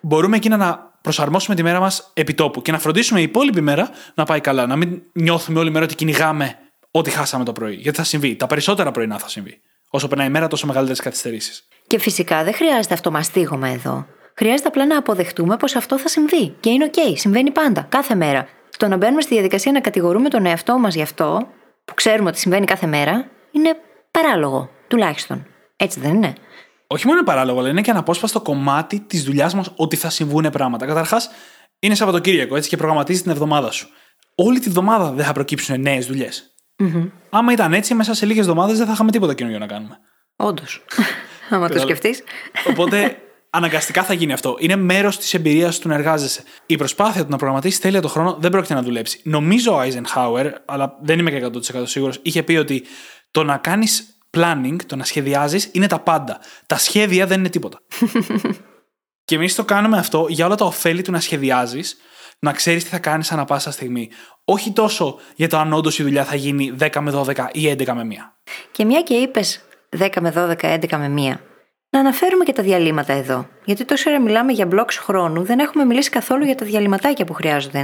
Μπορούμε εκείνα να προσαρμόσουμε τη μέρα μας επί τόπου και να φροντίσουμε η υπόλοιπη μέρα να πάει καλά. Να μην νιώθουμε όλη μέρα ότι κυνηγάμε ό,τι χάσαμε το πρωί. Γιατί θα συμβεί. Τα περισσότερα πρωινά θα συμβεί. Όσο περνάει η μέρα, τόσο μεγαλύτερες καθυστερήσεις. Και φυσικά δεν χρειάζεται αυτό μαστίγωμα εδώ. Χρειάζεται απλά να αποδεχτούμε πως αυτό θα συμβεί. Και είναι OK, συμβαίνει πάντα, κάθε μέρα. Το να μπαίνουμε στη διαδικασία να κατηγορούμε τον εαυτό μας γι' αυτό, που ξέρουμε ότι συμβαίνει κάθε μέρα, είναι παράλογο. Τουλάχιστον. Έτσι δεν είναι. Όχι μόνο είναι παράλογο, αλλά είναι και αναπόσπαστο κομμάτι της δουλειάς μας ότι θα συμβούν πράγματα. Καταρχάς, είναι Σαββατοκύριακο έτσι και προγραμματίζει την εβδομάδα σου. Όλη τη βδομάδα δεν θα προκύψουν νέες δουλειές. Mm-hmm. Άμα ήταν έτσι, μέσα σε λίγες εβδομάδες δεν θα είχαμε τίποτα καινούργιο να κάνουμε. Όντως. Άμα το σκεφτείς. Οπότε αναγκαστικά θα γίνει αυτό. Είναι μέρος της εμπειρίας του να εργάζεσαι. Η προσπάθεια του να προγραμματίσεις τέλεια το χρόνο δεν πρόκειται να δουλέψει. Νομίζω ο Eisenhower, αλλά δεν είμαι και 100% σίγουρος, είχε πει ότι το να κάνεις planning, το να σχεδιάζεις, είναι τα πάντα. Τα σχέδια δεν είναι τίποτα. και εμείς το κάνουμε αυτό για όλα τα ωφέλη του να σχεδιάζεις, να ξέρεις τι θα κάνεις ανά πάσα στιγμή. Όχι τόσο για το αν όντως η δουλειά θα γίνει 10 με 12 ή 11 με 1. Και μια και είπες 10 με 12, 11 με 1. Να αναφέρουμε και τα διαλύματα εδώ. Γιατί τόσο ώρα μιλάμε για μπλοκς χρόνου, δεν έχουμε μιλήσει καθόλου για τα διαλυματάκια που χρειάζονται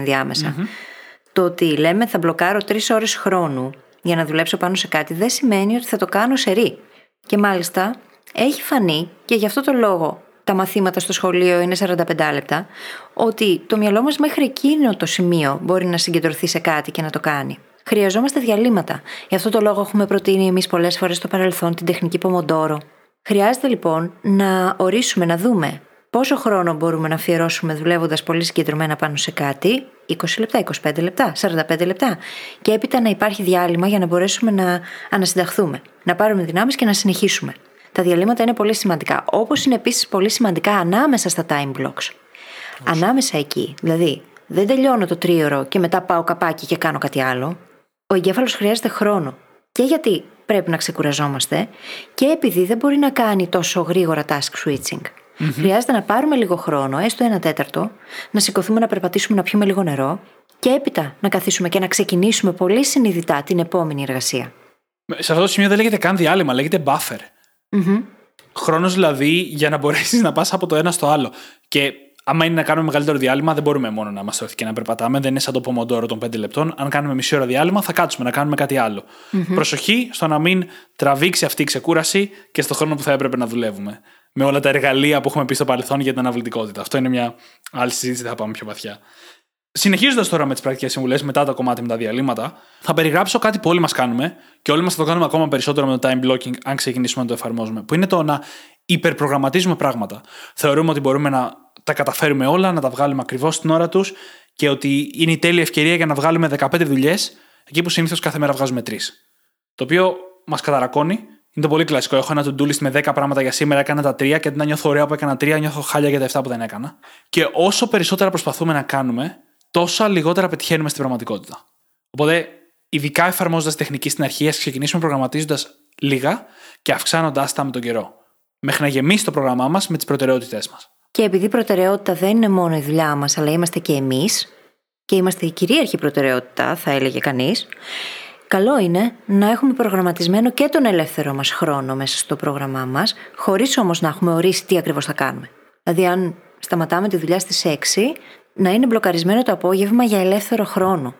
Το ότι λέμε θα μπλοκάρω τρεις ώρες χρόνου για να δουλέψω πάνω σε κάτι δεν σημαίνει ότι θα το κάνω σε ρί. Και μάλιστα έχει φανεί και γι' αυτό το λόγο τα μαθήματα στο σχολείο είναι 45 λεπτά, ότι το μυαλό μας μέχρι εκείνο το σημείο μπορεί να συγκεντρωθεί σε κάτι και να το κάνει. Χρειαζόμαστε διαλύματα. Γι' αυτό το λόγο έχουμε προτείνει εμείς πολλές φορές στο παρελθόν την τεχνική Πομοντόρο. Χρειάζεται λοιπόν να ορίσουμε, να δούμε πόσο χρόνο μπορούμε να αφιερώσουμε δουλεύοντας πολύ συγκεντρωμένα πάνω σε κάτι, 20 λεπτά, 25 λεπτά, 45 λεπτά, και έπειτα να υπάρχει διάλειμμα για να μπορέσουμε να ανασυνταχθούμε, να πάρουμε δυνάμεις και να συνεχίσουμε. Τα διαλύματα είναι πολύ σημαντικά. Όπως είναι επίσης πολύ σημαντικά ανάμεσα στα time blocks. Ανάμεσα εκεί. Δηλαδή, δεν τελειώνω το τρίωρο και μετά πάω καπάκι και κάνω κάτι άλλο. Ο εγκέφαλος χρειάζεται χρόνο. Και γιατί πρέπει να ξεκουραζόμαστε, και επειδή δεν μπορεί να κάνει τόσο γρήγορα task switching. Χρειάζεται να πάρουμε λίγο χρόνο, έστω ένα τέταρτο, να σηκωθούμε να περπατήσουμε, να πιούμε λίγο νερό και έπειτα να καθίσουμε και να ξεκινήσουμε πολύ συνειδητά την επόμενη εργασία. Σε αυτό το σημείο δεν λέγεται καν διάλειμμα, λέγεται buffer. Mm-hmm. Χρόνος δηλαδή για να μπορέσεις να πας από το ένα στο άλλο. Και άμα είναι να κάνουμε μεγαλύτερο διάλειμμα, δεν μπορούμε μόνο να είμαστε όρθιοι και να περπατάμε. Δεν είναι σαν το πομοντόρο των 5 λεπτών. Αν κάνουμε μισή ώρα διάλειμμα, θα κάτσουμε να κάνουμε κάτι άλλο. Mm-hmm. Προσοχή στο να μην τραβήξει αυτή η ξεκούραση και στο χρόνο που θα έπρεπε να δουλεύουμε. Με όλα τα εργαλεία που έχουμε πει στο παρελθόν για την αναβλητικότητα. Αυτό είναι μια άλλη συζήτηση, θα πάμε πιο βαθιά. Συνεχίζοντας τώρα με τις πρακτικές συμβουλές, μετά το κομμάτι με τα διαλύματα, θα περιγράψω κάτι που όλοι μας κάνουμε και όλοι μας θα το κάνουμε ακόμα περισσότερο με το time blocking, αν ξεκινήσουμε να το εφαρμόζουμε. Που είναι το να υπερπρογραμματίζουμε πράγματα. Θεωρούμε ότι μπορούμε να τα καταφέρουμε όλα, να τα βγάλουμε ακριβώς στην ώρα τους και ότι είναι η τέλεια ευκαιρία για να βγάλουμε 15 δουλειές εκεί που συνήθως κάθε μέρα βγάζουμε 3. Το οποίο μας καταρακώνει. Είναι το πολύ κλασικό. Έχω ένα to-do list με 10 πράγματα για σήμερα, έκανα τα 3 και αντί να νιώθω ωραία που έκανα 3, νιώθω χάλια για τα 7 που δεν έκανα. Και όσο περισσότερα προσπαθούμε να κάνουμε, τόσο λιγότερα πετυχαίνουμε στην πραγματικότητα. Οπότε, ειδικά εφαρμόζοντας τεχνική στην αρχή, ας ξεκινήσουμε προγραμματίζοντας λίγα και αυξάνοντάς τα με τον καιρό. Μέχρι να γεμίσει το πρόγραμμά μας με τις προτεραιότητές μας. Και επειδή η προτεραιότητα δεν είναι μόνο η δουλειά μας, αλλά είμαστε και εμείς, και είμαστε η κυρίαρχη προτεραιότητα, θα έλεγε κανείς, καλό είναι να έχουμε προγραμματισμένο και τον ελεύθερο μας χρόνο μέσα στο πρόγραμμά μας, χωρίς όμως να έχουμε ορίσει τι ακριβώς θα κάνουμε. Δηλαδή, αν σταματάμε τη δουλειά στις 6, να είναι μπλοκαρισμένο το απόγευμα για ελεύθερο χρόνο.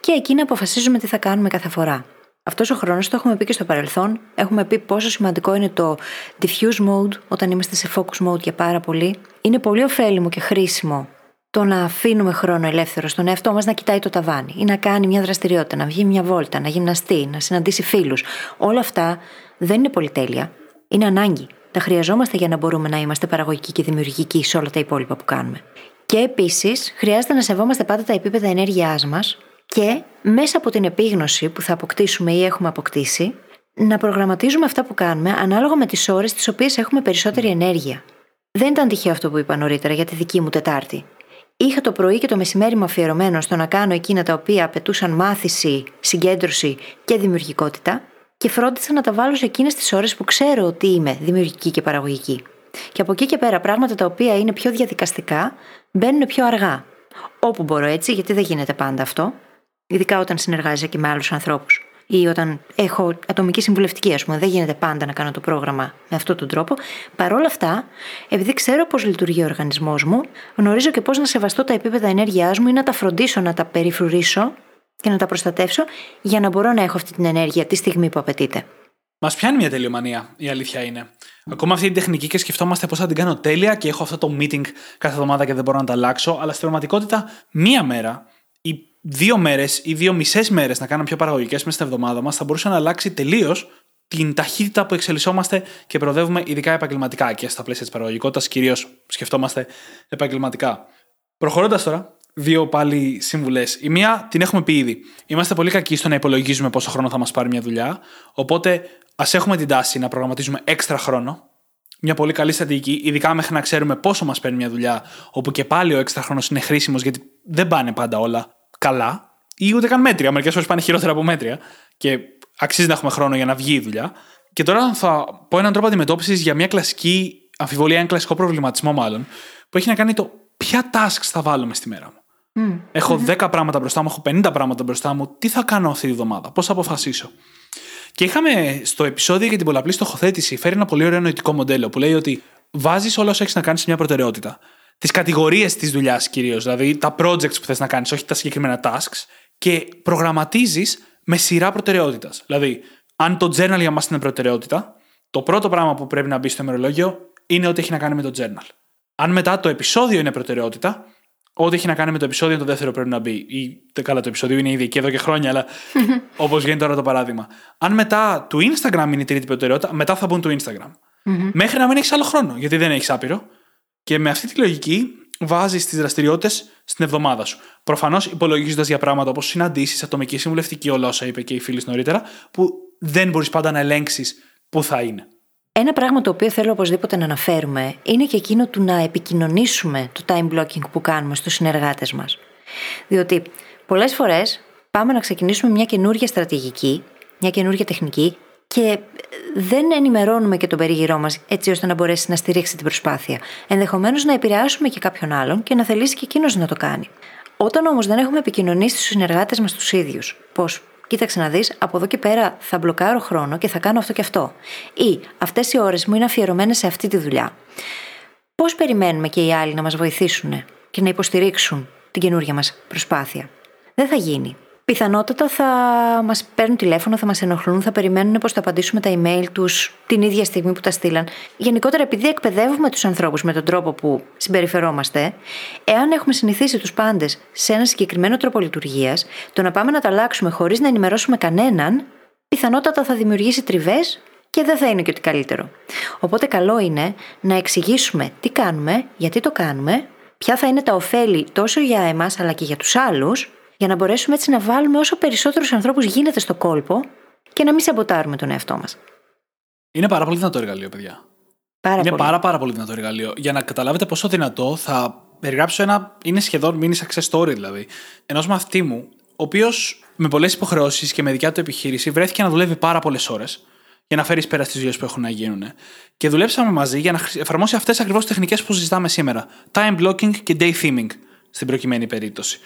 Και εκεί να αποφασίζουμε τι θα κάνουμε κάθε φορά. Αυτός ο χρόνος το έχουμε πει και στο παρελθόν. Έχουμε πει πόσο σημαντικό είναι το diffuse mode όταν είμαστε σε focus mode για πάρα πολύ. Είναι πολύ ωφέλιμο και χρήσιμο το να αφήνουμε χρόνο ελεύθερο στον εαυτό μας να κοιτάει το ταβάνι ή να κάνει μια δραστηριότητα, να βγει μια βόλτα, να γυμναστεί, να συναντήσει φίλους. Όλα αυτά δεν είναι πολυτέλεια. Είναι ανάγκη. Τα χρειαζόμαστε για να μπορούμε να είμαστε παραγωγικοί και δημιουργικοί σε όλα τα υπόλοιπα που κάνουμε. Και επίσης, χρειάζεται να σεβόμαστε πάντα τα επίπεδα ενέργειάς μας και μέσα από την επίγνωση που θα αποκτήσουμε ή έχουμε αποκτήσει, να προγραμματίζουμε αυτά που κάνουμε ανάλογα με τις ώρες τις οποίες έχουμε περισσότερη ενέργεια. Δεν ήταν τυχαίο αυτό που είπα νωρίτερα για τη δική μου Τετάρτη. Είχα το πρωί και το μεσημέρι μου αφιερωμένο στο να κάνω εκείνα τα οποία απαιτούσαν μάθηση, συγκέντρωση και δημιουργικότητα και φρόντισα να τα βάλω σε εκείνες τις ώρες που ξέρω ότι είμαι δημιουργική και παραγωγική. Και από εκεί και πέρα πράγματα τα οποία είναι πιο διαδικαστικά μπαίνουν πιο αργά. Όπου μπορώ έτσι, γιατί δεν γίνεται πάντα αυτό. Ειδικά όταν συνεργάζεσαι και με άλλους ανθρώπους. Ή όταν έχω ατομική συμβουλευτική, ας πούμε. Δεν γίνεται πάντα να κάνω το πρόγραμμα με αυτόν τον τρόπο. Παρ' όλα αυτά, επειδή ξέρω πώς λειτουργεί ο οργανισμός μου, γνωρίζω και πώς να σεβαστώ τα επίπεδα ενέργειάς μου ή να τα φροντίσω να τα περιφρουρήσω και να τα προστατεύσω για να μπορώ να έχω αυτή την ενέργεια τη στιγμή που απαιτείται. Μας πιάνει μια τελειομανία, η αλήθεια είναι. Ακόμα αυτή την τεχνική και σκεφτόμαστε πώς θα την κάνω τέλεια και έχω αυτό το meeting κάθε εβδομάδα και δεν μπορώ να τα αλλάξω. Αλλά στην πραγματικότητα, μία μέρα ή δύο μέρες ή δύο μισές μέρες να κάνω πιο παραγωγικές μέσα στην εβδομάδα μας θα μπορούσε να αλλάξει τελείως την ταχύτητα που εξελισσόμαστε και προοδεύουμε, ειδικά επαγγελματικά και στα πλαίσια της παραγωγικότητας, κυρίως σκεφτόμαστε επαγγελματικά. Προχωρώντας τώρα, δύο πάλι συμβουλέ. Η μία την έχουμε πει ήδη. Είμαστε πολύ κακοί στο να υπολογίζουμε πόσο χρόνο θα μας πάρει μια δουλειά. Οπότε ας έχουμε την τάση να προγραμματίζουμε έξτρα χρόνο. Μια πολύ καλή στρατηγική, ειδικά μέχρι να ξέρουμε πόσο μας παίρνει μια δουλειά, όπου και πάλι ο έξτρα χρόνος είναι χρήσιμος γιατί δεν πάνε πάντα όλα καλά ή ούτε καν μέτρια. Μερικές φορές πάνε χειρότερα από μέτρια και αξίζει να έχουμε χρόνο για να βγει η δουλειά. Και τώρα θα πω έναν τρόπο αντιμετώπισης για μια κλασική αμφιβολία, ένα κλασικό προβληματισμό μάλλον, που έχει να κάνει το ποια tasks θα βάλουμε στη μέρα μου. Mm. Έχω 10 πράγματα μπροστά μου, έχω 50 πράγματα μπροστά μου. Τι θα κάνω αυτή τη βδομάδα, πώς θα αποφασίσω. Και είχαμε στο επεισόδιο για την πολλαπλή στοχοθέτηση φέρει ένα πολύ ωραίο νοητικό μοντέλο που λέει ότι βάζεις όλα όσα έχεις να κάνεις σε μια προτεραιότητα. Τις κατηγορίες της δουλειάς κυρίως, δηλαδή τα projects που θες να κάνεις, όχι τα συγκεκριμένα tasks, και προγραμματίζεις με σειρά προτεραιότητας. Δηλαδή, αν το journal για μας είναι προτεραιότητα, το πρώτο πράγμα που πρέπει να μπει στο ημερολόγιο είναι ότι έχει να κάνει με το journal. Αν μετά το επεισόδιο είναι προτεραιότητα, Ό,τι έχει να κάνει με το επεισόδιο, το δεύτερο πρέπει να μπει. Ή καλά, το επεισόδιο είναι ήδη εκεί εδώ και χρόνια, αλλά όπως γίνεται τώρα το παράδειγμα. Αν μετά του Instagram είναι η τρίτη προτεραιότητα, μετά θα μπουν του Instagram. Μέχρι να μην έχεις άλλο χρόνο, γιατί δεν έχεις άπειρο. Και με αυτή τη λογική βάζεις τις δραστηριότητες στην εβδομάδα σου. Προφανώς υπολογίζοντας για πράγματα όπως συναντήσεις, ατομική συμβουλευτική, όλα όσα είπε και η φίλη νωρίτερα, που δεν μπορείς πάντα να ελέγξεις πού θα είναι. Ένα πράγμα το οποίο θέλω οπωσδήποτε να αναφέρουμε είναι και εκείνο του να επικοινωνήσουμε το time blocking που κάνουμε στους συνεργάτες μας. Διότι πολλές φορές πάμε να ξεκινήσουμε μια καινούργια στρατηγική, μια καινούργια τεχνική και δεν ενημερώνουμε και τον περίγυρό μας έτσι ώστε να μπορέσει να στηρίξει την προσπάθεια. Ενδεχομένως να επηρεάσουμε και κάποιον άλλον και να θελήσει και εκείνος να το κάνει. Όταν όμως δεν έχουμε επικοινωνήσει στους συνεργάτες μας τους ίδιους, πώς κοίταξε να δεις, από εδώ και πέρα θα μπλοκάρω χρόνο και θα κάνω αυτό και αυτό. Ή αυτές οι ώρες μου είναι αφιερωμένες σε αυτή τη δουλειά. Πώς περιμένουμε και οι άλλοι να μας βοηθήσουν και να υποστηρίξουν την καινούργια μας προσπάθεια; Δεν θα γίνει πιθανότατα θα μας παίρνουν τηλέφωνο, θα μας ενοχλούν, θα περιμένουν πώ θα απαντήσουμε τα email τους την ίδια στιγμή που τα στείλαν. Γενικότερα, επειδή εκπαιδεύουμε τους ανθρώπους με τον τρόπο που συμπεριφερόμαστε, εάν έχουμε συνηθίσει τους πάντες σε ένα συγκεκριμένο τρόπο λειτουργίας, το να πάμε να τα αλλάξουμε χωρίς να ενημερώσουμε κανέναν, πιθανότατα θα δημιουργήσει τριβές και δεν θα είναι και ότι καλύτερο. Οπότε, καλό είναι να εξηγήσουμε τι κάνουμε, γιατί το κάνουμε, ποια θα είναι τα ωφέλη τόσο για εμάς αλλά και για τους άλλους για να μπορέσουμε έτσι να βάλουμε όσο περισσότερους ανθρώπους γίνεται στο κόλπο και να μην σαμποτάρουμε τον εαυτό μας. Είναι πάρα πολύ δυνατό εργαλείο, παιδιά. Πάρα είναι πολύ. πάρα, πάρα πολύ δυνατό εργαλείο. Για να καταλάβετε πόσο δυνατό, θα περιγράψω ένα. είναι σχεδόν mini success story δηλαδή. Ενός μαθητή μου, ο οποίος με πολλές υποχρεώσεις και με δικιά του επιχείρηση βρέθηκε να δουλεύει πάρα πολλές ώρες για να φέρει πέρα στις δουλειές που έχουν να γίνουν. Και δουλέψαμε μαζί για να εφαρμόσει αυτές ακριβώς τις τεχνικές που συζητάμε σήμερα. Time blocking και day theming στην προκειμένη περίπτωση.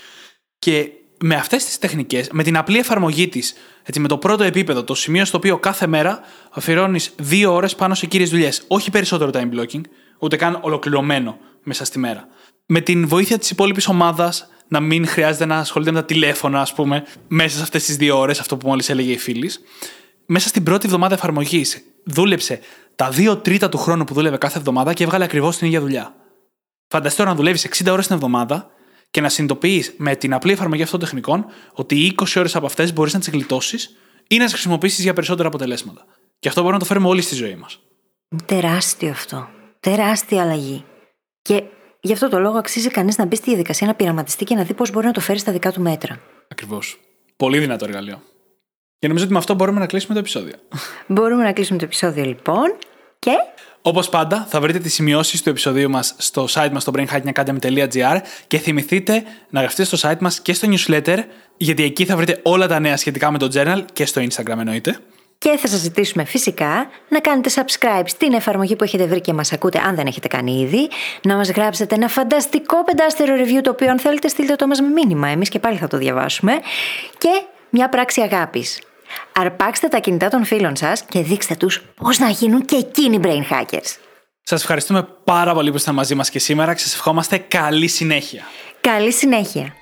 Και με αυτές τις τεχνικές, με την απλή εφαρμογή της, με το πρώτο επίπεδο, το σημείο στο οποίο κάθε μέρα αφιερώνεις δύο ώρες πάνω σε κύριες δουλειές. Όχι περισσότερο time blocking, ούτε καν ολοκληρωμένο μέσα στη μέρα. Με την βοήθεια της υπόλοιπης ομάδας να μην χρειάζεται να ασχολείται με τα τηλέφωνα, ας πούμε, μέσα σε αυτές τις δύο ώρες, αυτό που μόλις έλεγε η φίλης. Μέσα στην πρώτη εβδομάδα εφαρμογής δούλεψε τα δύο τρίτα του χρόνου που δούλευε κάθε εβδομάδα και έβγαλε ακριβώς την ίδια δουλειά. Φανταστείτε να δουλεύεις 60 ώρες την εβδομάδα και να συνειδητοποιείς με την απλή εφαρμογή αυτών των τεχνικών ότι 20 ώρες από αυτές μπορείς να τις γλιτώσεις ή να τις χρησιμοποιήσεις για περισσότερα αποτελέσματα. Και αυτό μπορούμε να το φέρουμε όλη στη ζωή μας. Τεράστιο αυτό. Τεράστια αλλαγή. Και γι' αυτό το λόγο αξίζει κανείς να μπει στη διαδικασία να πειραματιστεί και να δει πώς μπορεί να το φέρει στα δικά του μέτρα. Ακριβώς. Πολύ δυνατό εργαλείο. Και νομίζω ότι με αυτό μπορούμε να κλείσουμε το επεισόδιο. Μπορούμε να κλείσουμε το επεισόδιο λοιπόν. Και Όπως πάντα, θα βρείτε τις σημειώσεις του επεισοδίου μας στο site μας στο brainhackingacademy.gr και θυμηθείτε να γραφτείτε στο site μας και στο newsletter, γιατί εκεί θα βρείτε όλα τα νέα σχετικά με το journal και στο Instagram εννοείται. Και θα σας ζητήσουμε φυσικά να κάνετε subscribe στην εφαρμογή που έχετε βρει και μας ακούτε, αν δεν έχετε κάνει ήδη. Να μας γράψετε ένα φανταστικό πεντάστερο review, το οποίο αν θέλετε στείλτε το μας με μήνυμα. Εμείς και πάλι θα το διαβάσουμε. Και μια πράξη αγάπης. Αρπάξτε τα κινητά των φίλων σας και δείξτε τους πώς να γίνουν και εκείνοι brain hackers. Σας ευχαριστούμε πάρα πολύ που ήσασταν μαζί μας και σήμερα και σας ευχόμαστε καλή συνέχεια. Καλή συνέχεια.